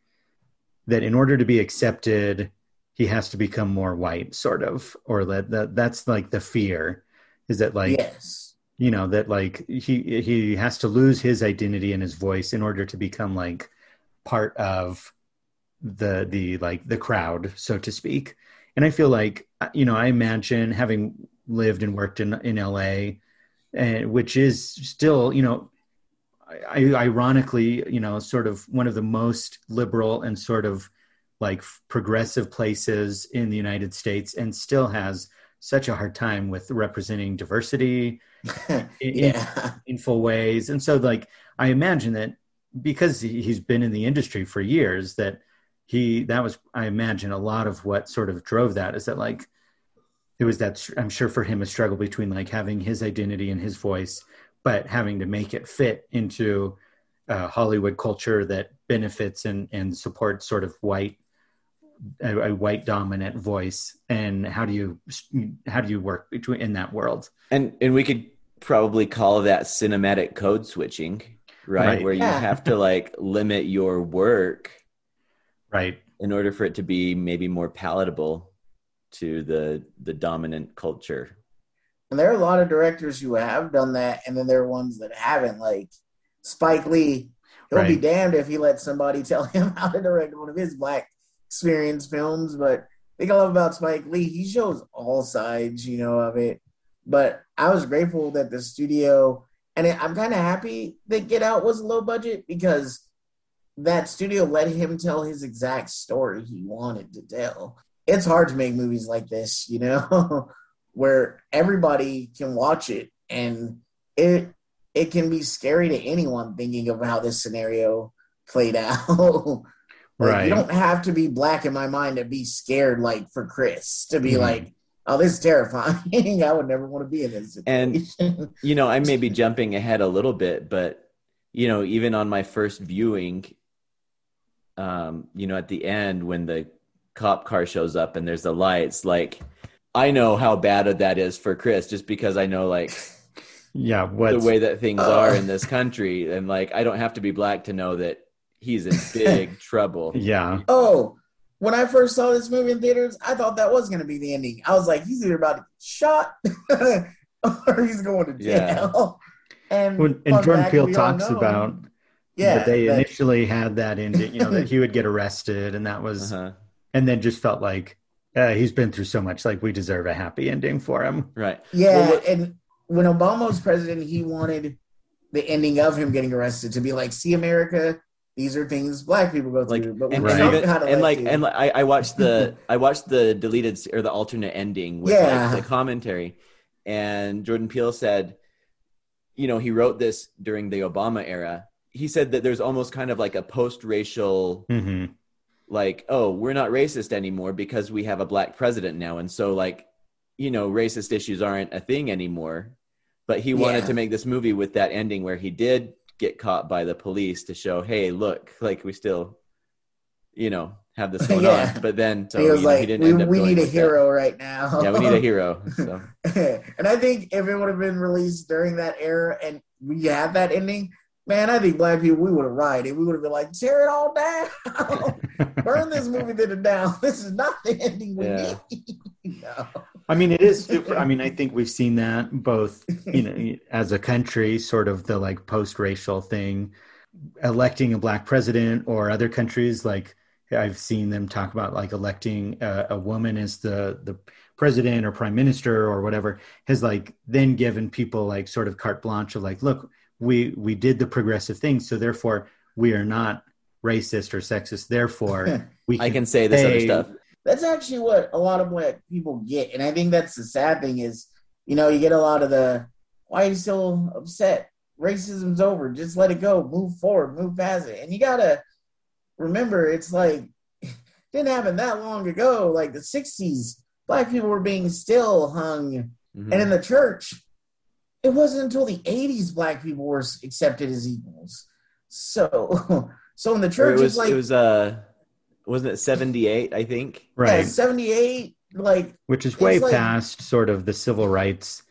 [SPEAKER 1] that in order to be accepted he has to become more white sort of or that, that that's like the fear is that like
[SPEAKER 3] yes.
[SPEAKER 1] you know that like he he has to lose his identity and his voice in order to become like part of the the like the crowd so to speak and i feel like uh, you know i imagine having lived and worked in in la and eh, which is still you know I, ironically you know sort of one of the most liberal and sort of like progressive places in the united states and still has such a hard time with representing diversity in,
[SPEAKER 3] yeah.
[SPEAKER 1] meaningful ways. And so, like, I imagine that because he- he's been in the industry for years, that he, that was, I imagine, a lot of what sort of drove that is that, like, it was that, I'm sure for him, a struggle between like having his identity and his voice, but having to make it fit into uh, Hollywood culture that benefits and, and supports sort of white a, a white dominant voice and how do you how do you work between in that world
[SPEAKER 2] And and we could probably call that cinematic code switching, right?
[SPEAKER 1] Right.
[SPEAKER 2] Where you have to like limit your work
[SPEAKER 1] Right.
[SPEAKER 2] in order for it to be maybe more palatable to the the dominant culture.
[SPEAKER 3] And there are a lot of directors who have done that, and then there are ones that haven't. Like Spike Lee, he'll be damned if he lets somebody tell him how to direct one of his black experience films. But the thing I love about Spike Lee, he shows all sides, you know, of it. But I was grateful that the studio, and I'm kind of happy that Get Out was low budget because that studio let him tell his exact story he wanted to tell. It's hard to make movies like this, you know, where everybody can watch it and it it can be scary to anyone thinking of how this scenario played out. Like,
[SPEAKER 1] Right.
[SPEAKER 3] You don't have to be black in my mind to be scared like for Chris to be
[SPEAKER 1] Mhm.
[SPEAKER 3] like, oh, this is terrifying. I would never want to be in this
[SPEAKER 2] And- You know, I may be jumping ahead a little bit, but you know, even on my first viewing, um, you know, at the end when the cop car shows up and there's the lights, like I know how bad that is for Chris, just because I know like
[SPEAKER 1] Yeah. What's
[SPEAKER 2] the way that things
[SPEAKER 3] Uh.
[SPEAKER 2] are in this country, and like I don't have to be black to know that he's in big trouble.
[SPEAKER 1] yeah.
[SPEAKER 3] Oh, when I first saw this movie in theaters, I thought that was going to be the ending. I was like, he's either about to get shot or he's going to
[SPEAKER 2] Yeah.
[SPEAKER 3] jail. And,
[SPEAKER 1] When, and Jordan
[SPEAKER 3] fact,
[SPEAKER 1] Peele talks
[SPEAKER 3] know-
[SPEAKER 1] about
[SPEAKER 3] yeah,
[SPEAKER 1] that they
[SPEAKER 3] that-
[SPEAKER 1] initially had that ending, you know, that he would get arrested, and that was,
[SPEAKER 2] Uh-huh.
[SPEAKER 1] and then just felt like uh, he's been through so much, like we deserve a happy ending for him.
[SPEAKER 2] Right.
[SPEAKER 3] Yeah,
[SPEAKER 2] Well, what-
[SPEAKER 3] and when Obama was president, he wanted the ending of him getting arrested to be like, "See, America, these are things black people go
[SPEAKER 2] Like
[SPEAKER 3] through." but when
[SPEAKER 2] and,
[SPEAKER 1] Right.
[SPEAKER 3] Trump
[SPEAKER 2] even,
[SPEAKER 3] got
[SPEAKER 2] and like
[SPEAKER 3] elected-
[SPEAKER 2] and like, I, I watched the I watched the deleted or the alternate ending with
[SPEAKER 3] Yeah.
[SPEAKER 2] like the commentary, and Jordan Peele said, you know, he wrote this during the Obama era. He said that there's almost kind of like a post-racial
[SPEAKER 1] hmm
[SPEAKER 2] like oh we're not racist anymore because we have a black president now and so like you know racist issues aren't a thing anymore but he wanted
[SPEAKER 3] Yeah.
[SPEAKER 2] to make this movie with that ending where he did get caught by the police to show hey look like we still you know have this going
[SPEAKER 3] Yeah.
[SPEAKER 2] on but then so
[SPEAKER 3] he was
[SPEAKER 2] you know, he
[SPEAKER 3] like,
[SPEAKER 2] didn't
[SPEAKER 3] "We,
[SPEAKER 2] end up
[SPEAKER 3] we need a
[SPEAKER 2] with that.
[SPEAKER 3] hero right now."
[SPEAKER 2] yeah we need a hero so
[SPEAKER 3] and I think if it would have been released during that era and we had that ending, man, I think black people we would have rioted. We would have been like, tear it all down, burn this movie to the down. This is not the ending we
[SPEAKER 2] Yeah.
[SPEAKER 3] need. no.
[SPEAKER 1] I mean, it is. Super, I mean, I think we've seen that both, you know, as a country, sort of the like post-racial thing, electing a black president, or other countries like I've seen them talk about like electing a, a woman as the the president or prime minister or whatever has like then given people like sort of carte blanche of like, look, we we did the progressive thing, so therefore we are not racist or sexist. Therefore, we
[SPEAKER 2] i can say this other stuff.
[SPEAKER 3] That's actually what a lot of black people get. And i think that's the sad thing is you know you get a lot of the why are you so upset? Racism's over. Just let it go. Move forward. Move past it. And you gotta remember it's like didn't happen that long ago. Like the 60s black people were being still hung
[SPEAKER 2] Mhm.
[SPEAKER 3] and in the church it wasn't until the 80s black people were accepted as equals so so in the church
[SPEAKER 2] it was
[SPEAKER 3] like
[SPEAKER 2] it was uh wasn't it 78 i think
[SPEAKER 3] yeah,
[SPEAKER 1] right,
[SPEAKER 3] 78 like
[SPEAKER 1] which is way
[SPEAKER 3] like-
[SPEAKER 1] past sort of the civil rights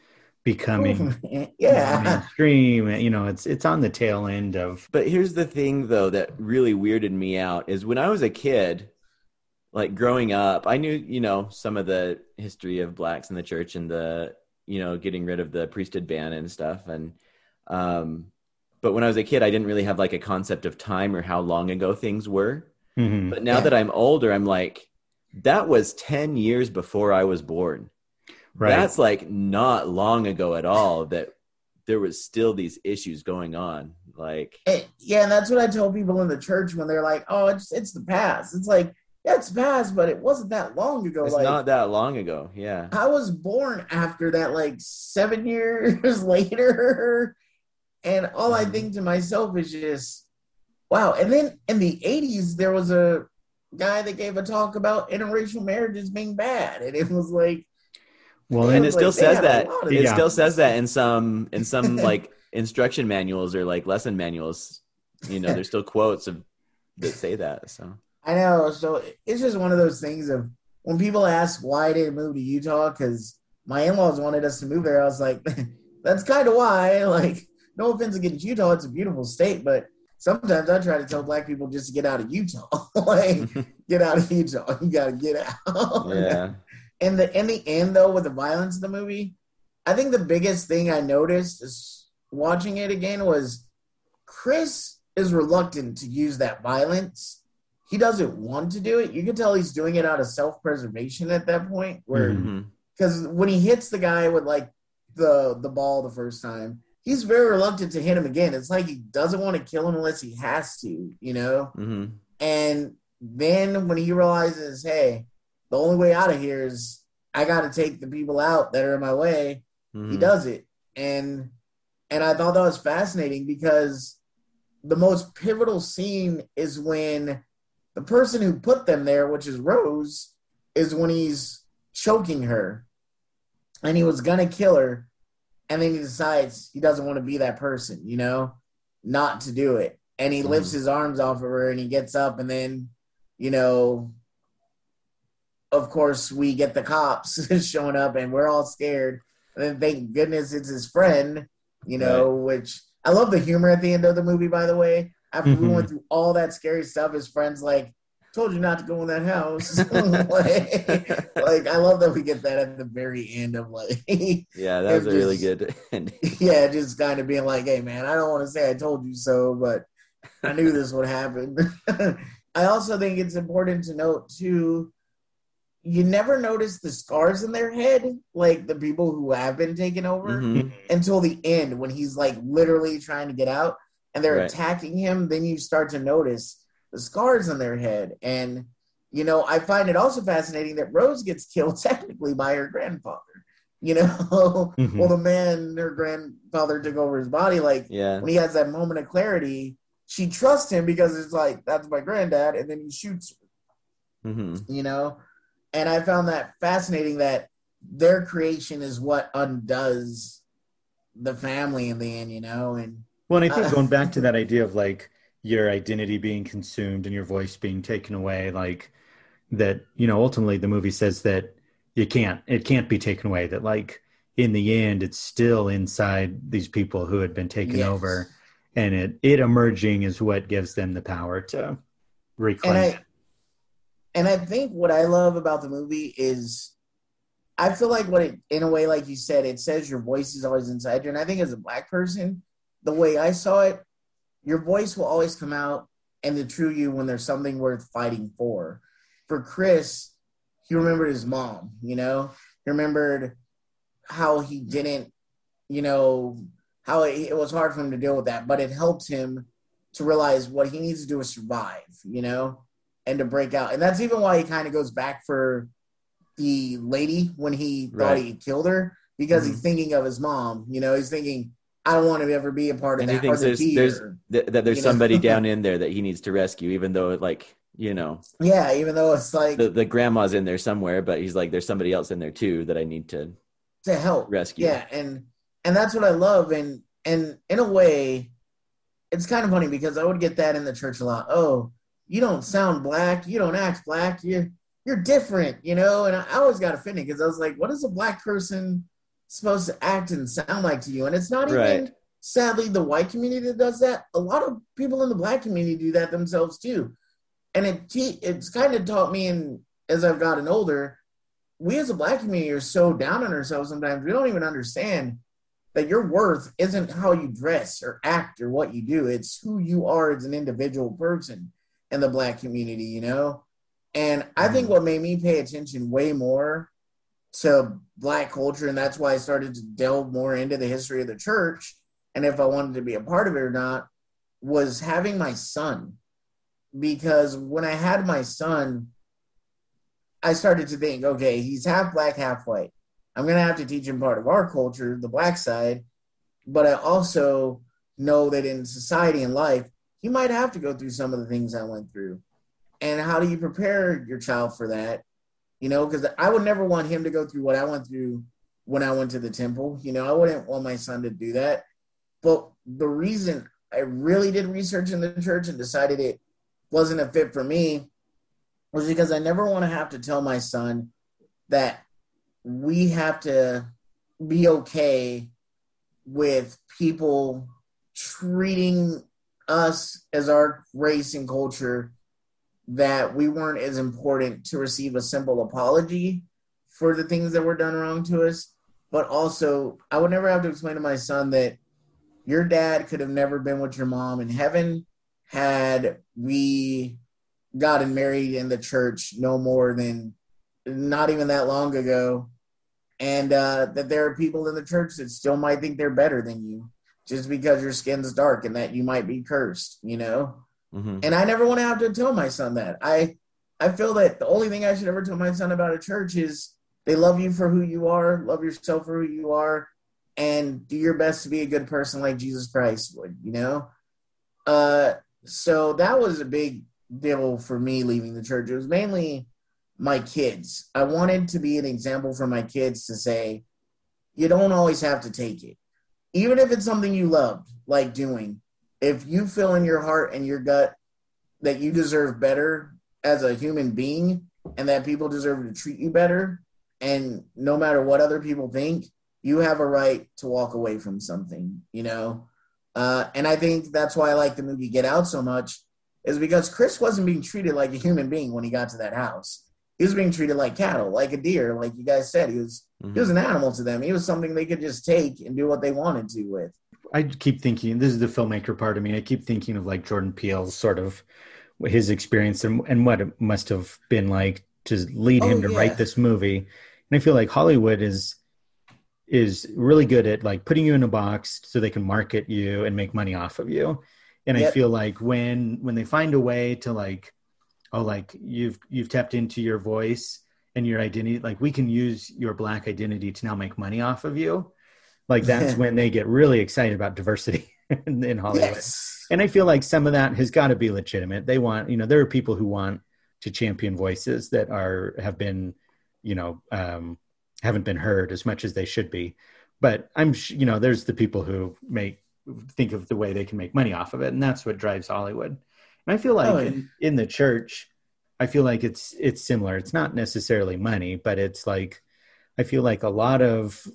[SPEAKER 1] becoming
[SPEAKER 3] yeah.
[SPEAKER 1] mainstream. You know, it's it's on the tail end of
[SPEAKER 2] But here's the thing, though, that really weirded me out is when I was a kid, like growing up, I knew, you know, some of the history of blacks in the church and the, you know, getting rid of the priesthood ban and stuff. And, um, but when I was a kid, I didn't really have like a concept of time or how long ago things were.
[SPEAKER 1] Mhm.
[SPEAKER 2] But now
[SPEAKER 3] Yeah.
[SPEAKER 2] that I'm older, I'm like, that was 10 years before I was born.
[SPEAKER 1] right.
[SPEAKER 2] That's like not long ago at all that there was still these issues going on. Like,
[SPEAKER 3] Eh, yeah, and that's what I tell people in the church when they're like, "Oh, it's it's the past." It's like, yeah, it's past, but it wasn't that long ago.
[SPEAKER 2] it's
[SPEAKER 3] like,
[SPEAKER 2] not that long ago. Yeah.
[SPEAKER 3] I was born after that, like seven years later, and all I
[SPEAKER 2] Mhm.
[SPEAKER 3] think to myself is just, wow. And then in the '80s, there was a guy that gave a talk about interracial marriages being bad, and it was like,
[SPEAKER 1] well,
[SPEAKER 2] and
[SPEAKER 1] and
[SPEAKER 2] it still
[SPEAKER 3] they
[SPEAKER 2] says that it
[SPEAKER 1] Yeah.
[SPEAKER 2] still says that in some in some like instruction manuals or like lesson manuals you know there's still quotes of that say that so
[SPEAKER 3] I know. So it's just one of those things of when people ask why I didn't move to Utah because my in-laws wanted us to move there. I was like, that's kind of why. Like, no offense against Utah, it's a beautiful state, but sometimes I try to tell black people just to get out of Utah. like, get out of Utah. You gotta get out.
[SPEAKER 2] Yeah.
[SPEAKER 3] in the in the end though, with the violence of the movie, I think the biggest thing I noticed is watching it again was Chris is reluctant to use that violence. He doesn't want to do it. You can tell he's doing it out of self preservation at that point, where because when he hits the guy with like the the ball the first time, he's very reluctant to hit him again. It's like he doesn't want to kill him unless he has to, you know.
[SPEAKER 2] Mhm.
[SPEAKER 3] And then when he realizes, hey, the only way out of here is I got to take the people out that are in my way, he
[SPEAKER 2] Mhm.
[SPEAKER 3] does it. And and I thought that was fascinating because the most pivotal scene is when the person who put them there, which is Rose, is when he's choking her and he was gonna kill her, and then he decides he doesn't want to be that person, you know, not to do it. And he mm-hmm. lifts his arms off of her and he gets up and then, you know, of course we get the cops showing up and we're all scared. And then thank goodness it's his friend, you know, which I love the humor at the end of the movie, by the way. After we
[SPEAKER 1] Mhm.
[SPEAKER 3] went through all that scary stuff, his friend's like, told you not to go in that house. like, like, I love that we get that at the very end of like
[SPEAKER 2] Yeah, that was a really good ending.
[SPEAKER 3] yeah, just kind of being like, hey man, I don't want to say I told you so, but I knew this would happen. I also think it's important to note too, you never notice the scars in their head, like the people who have been taken over,
[SPEAKER 2] Mhm.
[SPEAKER 3] until the end when he's like literally trying to get out and they're
[SPEAKER 2] Right.
[SPEAKER 3] attacking him. Then you start to notice the scars on their head. And, you know, I find it also fascinating that Rose gets killed technically by her grandfather. You know,
[SPEAKER 1] Mhm.
[SPEAKER 3] well, the man her grandfather took over his body, like
[SPEAKER 2] Yeah.
[SPEAKER 3] when he has that moment of clarity, she trusts him because it's like that's my granddad, and then he shoots, her,
[SPEAKER 2] hmm
[SPEAKER 3] you know. And I found that fascinating that their creation is what undoes the family in the end, you know. And
[SPEAKER 1] Well, and I think
[SPEAKER 3] Uh,
[SPEAKER 1] going back to that idea of like your identity being consumed and your voice being taken away, like that, you know, ultimately the movie says that you can't, it can't be taken away. That like in the end, it's still inside these people who had been taken
[SPEAKER 3] Yes.
[SPEAKER 1] over, and it it emerging is what gives them the power to reclaim.
[SPEAKER 3] and
[SPEAKER 1] it.
[SPEAKER 3] I and I think what I love about the movie is I feel like what it in a way, like you said, it says your voice is always inside you. And I think as a black person, the way I saw it, your voice will always come out and the true you when there's something worth fighting for. For Chris, he remembered his mom, you know, he remembered how he didn't, you know, how it, it was hard for him to deal with that, but it helped him to realize what he needs to do is survive, you know, and to break out. And that's even why he kind of goes back for the lady when he thought he killed her because
[SPEAKER 2] Mhm.
[SPEAKER 3] he's thinking of his mom. You know, he's thinking, I don't want to ever be a part of
[SPEAKER 2] And he
[SPEAKER 3] that. Or
[SPEAKER 2] thinks
[SPEAKER 3] the
[SPEAKER 2] there's- there's- Th- that there's somebody down in there that he needs to rescue, even though like you know
[SPEAKER 3] yeah, even though it's like
[SPEAKER 2] the the grandma's in there somewhere, but he's like there's somebody else in there too that I need to
[SPEAKER 3] to help.
[SPEAKER 2] rescue.
[SPEAKER 3] Yeah, and and that's what I love. And and in a way, it's kind of funny because I would get that in the church a lot. Oh, you don't sound black. You don't act black. You you're different, you know. And I, I always got offended because I was like, what is a black person supposed to act and sound like to you? And it's not even.
[SPEAKER 2] Right.
[SPEAKER 3] Sadly, the white community that does that. A lot of people in the black community do that themselves too, and it te- it's kind of taught me. And as I've gotten older, we as a black community are so down on ourselves sometimes we don't even understand that your worth isn't how you dress or act or what you do it's who you are as an individual person in the black community you know and i think mm. what made me pay attention way more to black culture and that's why i started to delve more into the history of the church and if i wanted to be a part of it or not was having my son because when i had my son I started to think, okay, he's half black, half white. I'm gonna have to teach him part of our culture, the black side, but I also know that in society and life, he might have to go through some of the things I went through. And how do you prepare your child for that? You know, because I would never want him to go through what I went through when I went to the temple. You know, I wouldn't want my son to do that. But the reason I really did research in the church and decided it wasn't a fit for me was because I never want to have to tell my son that we have to be okay with people treating us as our race and culture that we weren't as important to receive a simple apology for the things that were done wrong to us. But also, I would never have to explain to my son that your dad could have never been with your mom in heaven had we gotten married in the church no more than not even that long ago. And uh, that there are people in the church that still might think they're better than you just because your skin's dark and that you might be cursed, you know? Mm-hmm. And I never want to have to tell my son that. I I feel that the only thing I should ever tell my son about a church is they love you for who you are, love yourself for who you are, and do your best to be a good person like Jesus Christ would, you know? Uh so that was a big deal for me leaving the church. It was mainly my kids. I wanted to be an example for my kids to say, you don't always have to take it. Even if it's something you loved, like doing, if you feel in your heart and your gut that you deserve better as a human being and that people deserve to treat you better, and no matter what other people think, you have a right to walk away from something, you know? Uh, and I think that's why I like the movie Get Out so much, is because Chris wasn't being treated like a human being when he got to that house. He was being treated like cattle, like a deer, like you guys said. He was mm-hmm. he was an animal to them. He was something they could just take and do what they wanted to with.
[SPEAKER 1] I keep thinking this is the filmmaker part of me. I keep thinking of like Jordan Peele's sort of his experience and, and what it must have been like to lead oh, him oh, to yeah. write this movie. And I feel like Hollywood is is really good at like putting you in a box so they can market you and make money off of you. And yep. I feel like when when they find a way to like oh like you've you've tapped into your voice and your identity like we can use your black identity to now make money off of you like that's when they get really excited about diversity in, in Hollywood. Yes. And I feel like some of that has got to be legitimate. They want, you know, there are people who want to champion voices that are have been, you know, um, haven't been heard as much as they should be. But I'm, you know, there's the people who make think of the way they can make money off of it, and that's what drives Hollywood. And I feel like oh, in, in the church, I feel like it's it's similar. It's not necessarily money, but it's like I feel like a lot of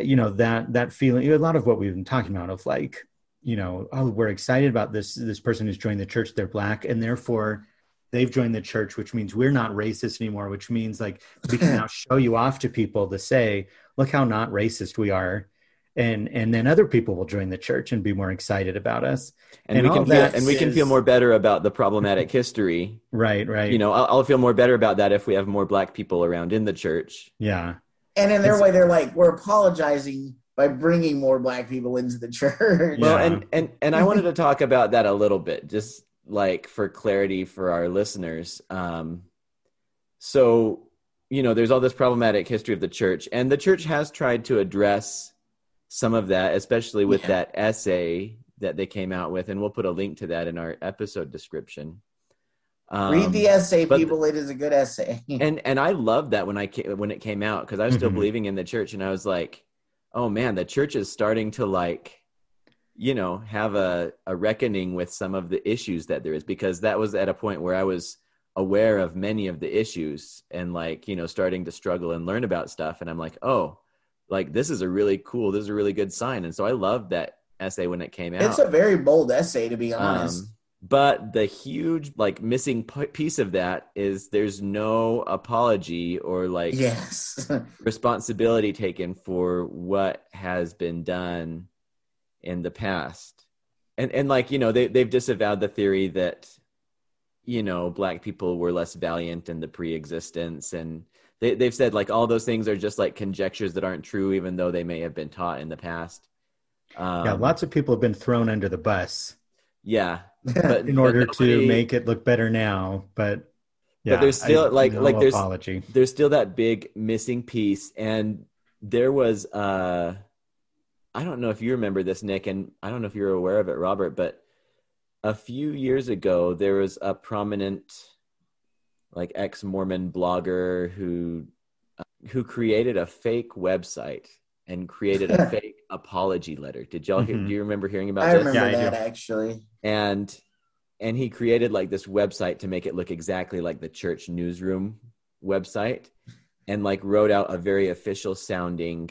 [SPEAKER 1] you know that that feeling a lot of what we've been talking about of like you know oh we're excited about this this person who's joined the church they're black and therefore they've joined the church which means we're not racist anymore which means like we can now show you off to people to say look how not racist we are. And and then other people will join the church and be more excited about us.
[SPEAKER 2] And, and we can feel, and we can feel more better about the problematic history.
[SPEAKER 1] Right right.
[SPEAKER 2] You know I'll, I'll, feel more better about that if we have more black people around in the church.
[SPEAKER 1] Yeah
[SPEAKER 3] and in their way, they're like, we're apologizing by bringing more black people into the church.
[SPEAKER 2] Well, yeah. and and and I wanted to talk about that a little bit, just like for clarity for our listeners. Um, so you know, there's all this problematic history of the church, and the church has tried to address some of that, especially with yeah. that essay that they came out with, and we'll put a link to that in our episode description.
[SPEAKER 3] Um, Read the essay, people. it is a good essay.
[SPEAKER 2] and and I loved that when I came, when it came out because I was still mm-hmm. believing in the church, and I was like, oh man, the church is starting to like, you know, have a a reckoning with some of the issues that there is because that was at a point where I was aware of many of the issues and like you know starting to struggle and learn about stuff, and I'm like, oh, like this is a really cool, this is a really good sign, and so I loved that essay when it came out.
[SPEAKER 3] It's a very bold essay, to be honest. Um,
[SPEAKER 2] but the huge like missing piece of that is there's no apology or like
[SPEAKER 3] yes.
[SPEAKER 2] responsibility taken for what has been done in the past. And and like you know they they've disavowed the theory that you know black people were less valiant in the pre-existence. And they, they've said like all those things are just like conjectures that aren't true even though they may have been taught in the past.
[SPEAKER 1] Um, yeah lots of people have been thrown under the bus
[SPEAKER 2] yeah
[SPEAKER 1] but in order but nobody, to make it look better now but
[SPEAKER 2] yeah, but there's still I, like no like there's apology. there's still that big missing piece and there was uh I don't know if you remember this Nick and I don't know if you're aware of it Robert but a few years ago there was a prominent like ex-Mormon blogger who uh, who created a fake website and created a fake apology letter. Did y'all hear, mm-hmm. do you remember hearing about that?
[SPEAKER 3] I
[SPEAKER 2] this?
[SPEAKER 3] remember yeah, that actually.
[SPEAKER 2] And and he created like this website to make it look exactly like the church newsroom website and like wrote out a very official sounding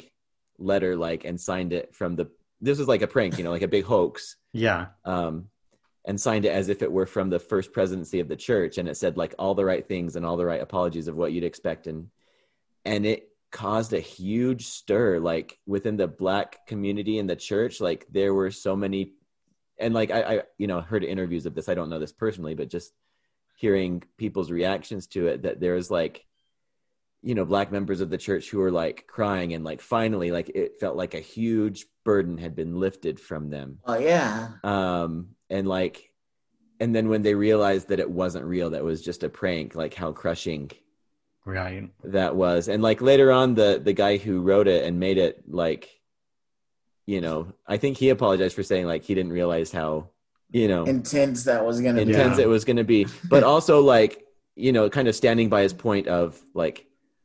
[SPEAKER 2] letter like and signed it from the this was like a prank, you know, like a big hoax.
[SPEAKER 1] Yeah.
[SPEAKER 2] Um, and signed it as if it were from the first presidency of the church, and it said like all the right things and all the right apologies of what you'd expect, and and it caused a huge stir like within the black community in the church. Like there were so many, and like I, I you know heard interviews of this. I don't know this personally, but just hearing people's reactions to it, that there was like you know black members of the church who were like crying and like finally like it felt like a huge burden had been lifted from them
[SPEAKER 3] Oh yeah.
[SPEAKER 2] um and like and then when they realized that it wasn't real that was just a prank like how crushing
[SPEAKER 1] Right.
[SPEAKER 2] that was and like later on the the guy who wrote it and made it like you know i think he apologized for saying like he didn't realize how you know
[SPEAKER 3] Intense that was gonna be.
[SPEAKER 2] intense
[SPEAKER 1] Yeah.
[SPEAKER 2] it was going to be but also like you know kind of standing by his point of like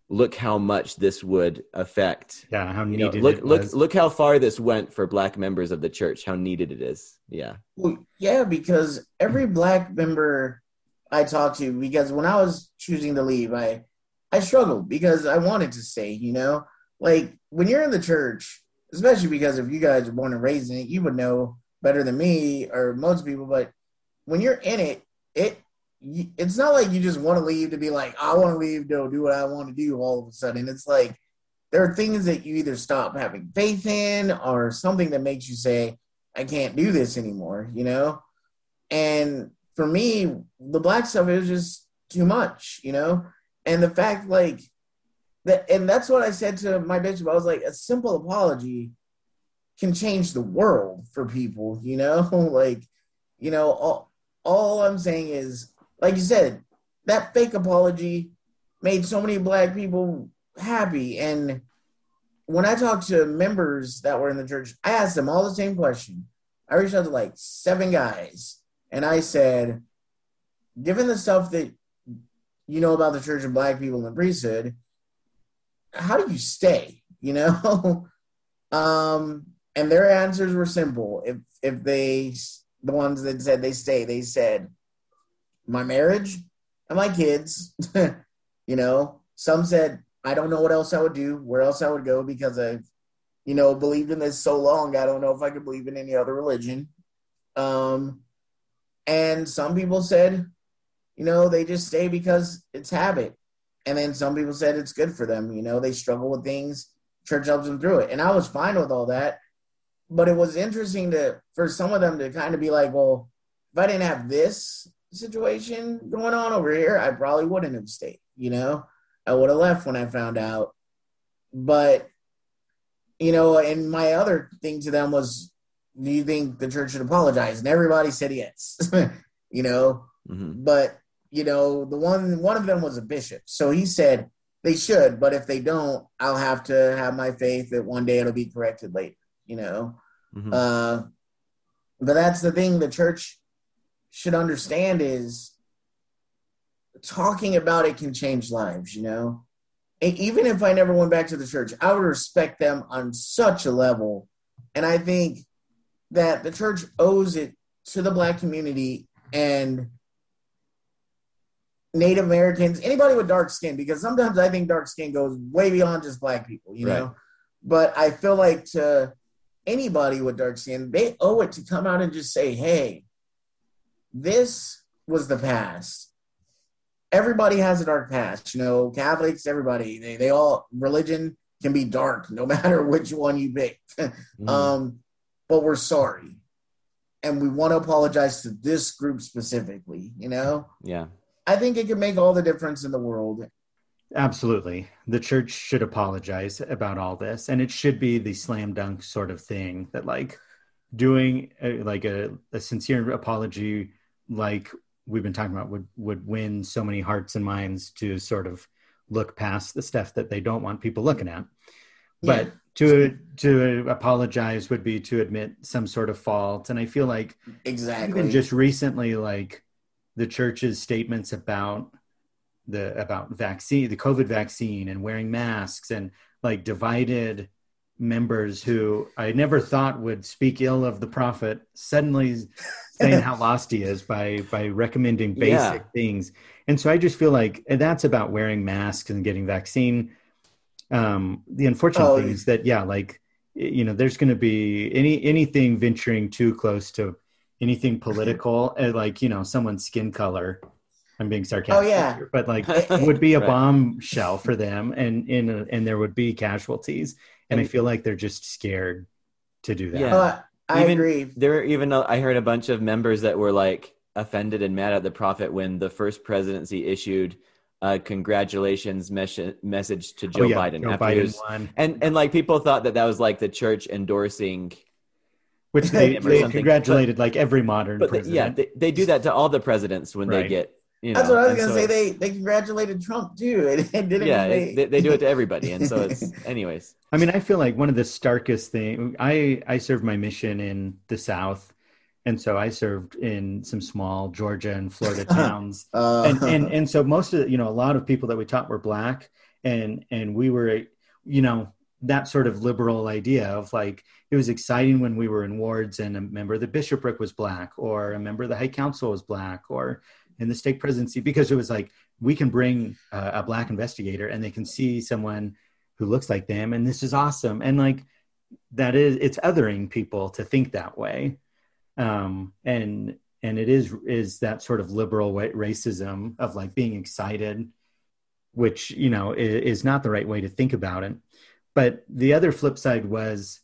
[SPEAKER 2] look how much this would affect
[SPEAKER 1] Yeah. How
[SPEAKER 2] you know,
[SPEAKER 1] needed
[SPEAKER 2] look
[SPEAKER 1] it
[SPEAKER 2] look
[SPEAKER 1] was.
[SPEAKER 2] look how far this went for black members of the church how needed it is yeah
[SPEAKER 3] Well, yeah, because every black member I talked to, because when I was choosing to leave, I I struggled because I wanted to stay. You know, like when you're in the church, especially because if you guys are born and raised in it, you would know better than me or most people. But when you're in it, it it's not like you just want to leave to be like, I want to leave to do what I want to do. All of a sudden, it's like there are things that you either stop having faith in or something that makes you say, I can't do this anymore, you know? And for me, the black stuff was just too much, you know? And the fact like and that's what I said to my bishop. I was like, a simple apology can change the world for people, you know? like, you know, all, all I'm saying is, like you said, that fake apology made so many black people happy. And when I talked to members that were in the church, I asked them all the same question. I reached out to like seven guys and I said, given the stuff that you know about the church and black people in the priesthood, how do you stay? You know? um, and their answers were simple. If if they the ones that said they stay, they said, My marriage and my kids, you know. Some said, I don't know what else I would do, where else I would go because I've you know, believed in this so long. I don't know if I could believe in any other religion. Um, and some people said, you know, they just stay because it's habit. And then some people said it's good for them. You know, they struggle with things, church helps them through it. And I was fine with all that. But it was interesting to for some of them to kind of be like, well, if I didn't have this situation going on over here, I probably wouldn't have stayed. You know, I would have left when I found out. But you know, and my other thing to them was, do you think the church should apologize? And everybody said yes. you know,
[SPEAKER 2] Mhm.
[SPEAKER 3] but you know, the one one of them was a bishop, so he said they should, but if they don't, I'll have to have my faith that one day it'll be corrected later. You know,
[SPEAKER 2] Mhm.
[SPEAKER 3] uh, but that's the thing the church should understand is talking about it can change lives, you know. And even if I never went back to the church, I would respect them on such a level. And I think that the church owes it to the black community and Native Americans, anybody with dark skin, because sometimes I think dark skin goes way beyond just black people, you know. But I feel like to anybody with dark skin, they owe it to come out and just say, hey, this was the past. Everybody has a dark past, you know, Catholics, everybody, they, they all, religion can be dark no matter which one you pick.
[SPEAKER 2] Mhm.
[SPEAKER 3] um, but we're sorry. And we want to apologize to this group specifically, you know?
[SPEAKER 2] yeah
[SPEAKER 3] I think it can make all the difference in the world.
[SPEAKER 1] Absolutely. The church should apologize about all this. And it should be the slam dunk sort of thing that, like, doing a, like a, a sincere apology, like we've been talking about, would, would win so many hearts and minds to sort of look past the stuff that they don't want people looking at. But
[SPEAKER 3] Yeah.
[SPEAKER 1] to to apologize would be to admit some sort of fault. And I feel like
[SPEAKER 3] Exactly.
[SPEAKER 1] even just recently like the church's statements about the about vaccine the covid vaccine and wearing masks and like divided members who i never thought would speak ill of the prophet suddenly saying how lost he is by by recommending basic
[SPEAKER 2] Yeah.
[SPEAKER 1] things and so i just feel like and that's about wearing masks and getting vaccine um the unfortunate
[SPEAKER 3] Oh,
[SPEAKER 1] thing is that yeah like you know, there's going to be any anything venturing too close to anything political, uh, like you know, someone's skin color. I'm being sarcastic,
[SPEAKER 3] Oh, yeah.
[SPEAKER 1] here, but like would be a
[SPEAKER 2] Right.
[SPEAKER 1] bombshell for them, and in a, and there would be casualties, and I feel like they're just scared to do that.
[SPEAKER 2] Yeah.
[SPEAKER 3] Uh, I
[SPEAKER 2] Even-
[SPEAKER 3] agree.
[SPEAKER 2] There were even uh, I heard a bunch of members that were like offended and mad at the prophet when the first presidency issued a congratulations mes- message to Joe
[SPEAKER 1] Oh, yeah,
[SPEAKER 2] Biden
[SPEAKER 1] Joe
[SPEAKER 2] after
[SPEAKER 1] Biden
[SPEAKER 2] was-
[SPEAKER 1] won.
[SPEAKER 2] and and like people thought that that was like the church endorsing
[SPEAKER 1] which they, they
[SPEAKER 2] something.
[SPEAKER 1] congratulated like every modern
[SPEAKER 2] but they,
[SPEAKER 1] president.
[SPEAKER 2] yeah they, they do that to all the presidents when they get you know
[SPEAKER 3] That's what I was gonna
[SPEAKER 2] so
[SPEAKER 3] say. They they congratulated Trump too. It, it didn't.
[SPEAKER 2] yeah
[SPEAKER 3] they,
[SPEAKER 2] they, they do it to everybody and so it's anyways
[SPEAKER 1] I mean, I feel like one of the starkest thing. I I served my mission in the South, and so I served in some small Georgia and Florida towns,
[SPEAKER 3] uh,
[SPEAKER 1] and and and so most of the, you know a lot of people that we taught were black, and and we were you know that sort of liberal idea of like it was exciting when we were in wards and a member of the bishopric was black or a member of the high council was black or in the stake presidency because it was like we can bring uh, a black investigator and they can see someone who looks like them and this is awesome. And like that is it's othering people to think that way. Um and and it is is that sort of liberal wa- racism of like being excited which you know is, is not the right way to think about it but the other flip side was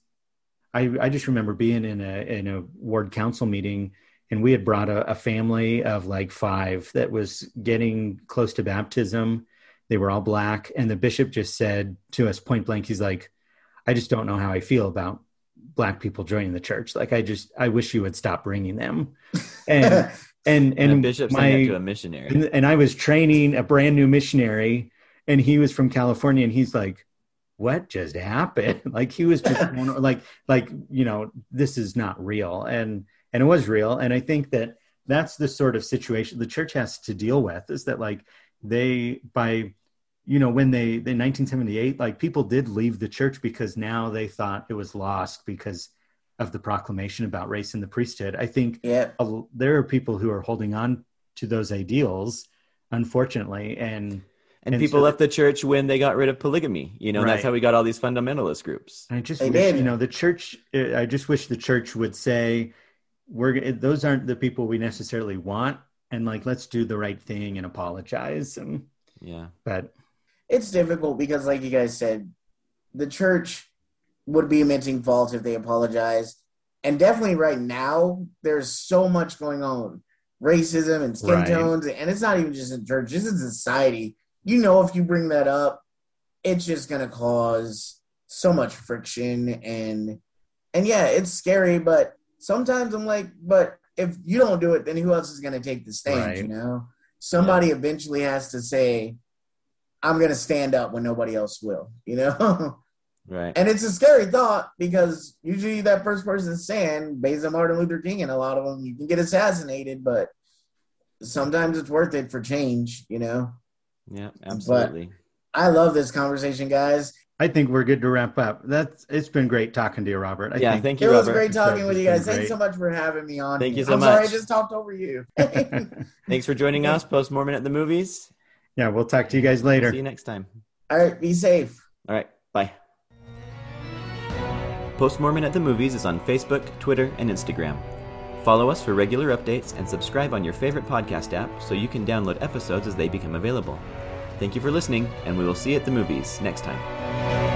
[SPEAKER 1] i i just remember being in a in a ward council meeting and we had brought a, a family of like five that was getting close to baptism. They were all black and the bishop just said to us point blank he's like i just don't know how i feel about black people joining the church. Like i just i wish you would stop bringing them. And and
[SPEAKER 2] and,
[SPEAKER 1] and
[SPEAKER 2] a bishop
[SPEAKER 1] my
[SPEAKER 2] saying to a missionary.
[SPEAKER 1] and, and i was training a brand new missionary and he was from california and he's like what just happened? Like he was just like like you know this is not real. And and it was real. And i think that that's the sort of situation the church has to deal with is that like they by you know when they in 1978 like people did leave the church because now they thought it was lost because of the proclamation about race in the priesthood. I think
[SPEAKER 3] yeah,
[SPEAKER 1] there are people who are holding on to those ideals unfortunately. And
[SPEAKER 2] and
[SPEAKER 1] and
[SPEAKER 2] people
[SPEAKER 1] so-
[SPEAKER 2] left the church when they got rid of polygamy you know and that's how we got all these fundamentalist groups.
[SPEAKER 1] I just
[SPEAKER 3] They
[SPEAKER 1] wish you know the church uh, i just wish the church would say we're those aren't the people we necessarily want and like let's do the right thing and apologize and
[SPEAKER 2] yeah.
[SPEAKER 1] But
[SPEAKER 3] it's difficult because, like you guys said, the church would be admitting fault if they apologized, and definitely right now there's so much going on, racism and skin
[SPEAKER 1] Right.
[SPEAKER 3] tones, and it's not even just in church, just in society. You know, if you bring that up, it's just gonna cause so much friction and and yeah, it's scary, but sometimes I'm like, but if you don't do it, then who else is gonna take the stand,
[SPEAKER 1] Right.
[SPEAKER 3] You know, somebody eventually has to say, "I'm gonna stand up when nobody else will." You know,
[SPEAKER 2] right
[SPEAKER 3] and it's a scary thought because usually that first person stand, based on Martin Luther King, and a lot of them you can get assassinated, but sometimes it's worth it for change. You know,
[SPEAKER 2] yeah absolutely
[SPEAKER 3] I love this conversation, guys.
[SPEAKER 1] i think we're good to wrap up that's it's been great talking to you robert I
[SPEAKER 2] yeah
[SPEAKER 1] think,
[SPEAKER 2] thank you.
[SPEAKER 3] It
[SPEAKER 2] you
[SPEAKER 3] was great talking
[SPEAKER 1] It's
[SPEAKER 3] with you
[SPEAKER 1] been
[SPEAKER 3] guys. Thanks so much for having me on.
[SPEAKER 2] Thank you so
[SPEAKER 3] I'm sorry I just talked over you.
[SPEAKER 2] thanks for joining us post mormon at the movies
[SPEAKER 1] yeah we'll talk to you guys later
[SPEAKER 2] see you next time
[SPEAKER 3] All right, be safe.
[SPEAKER 2] All right, bye. Post Mormon at the Movies is on Facebook, Twitter, and Instagram. Follow us for regular updates and subscribe on your favorite podcast app so you can download episodes as they become available. Thank you for listening, and we will see you at the movies next time.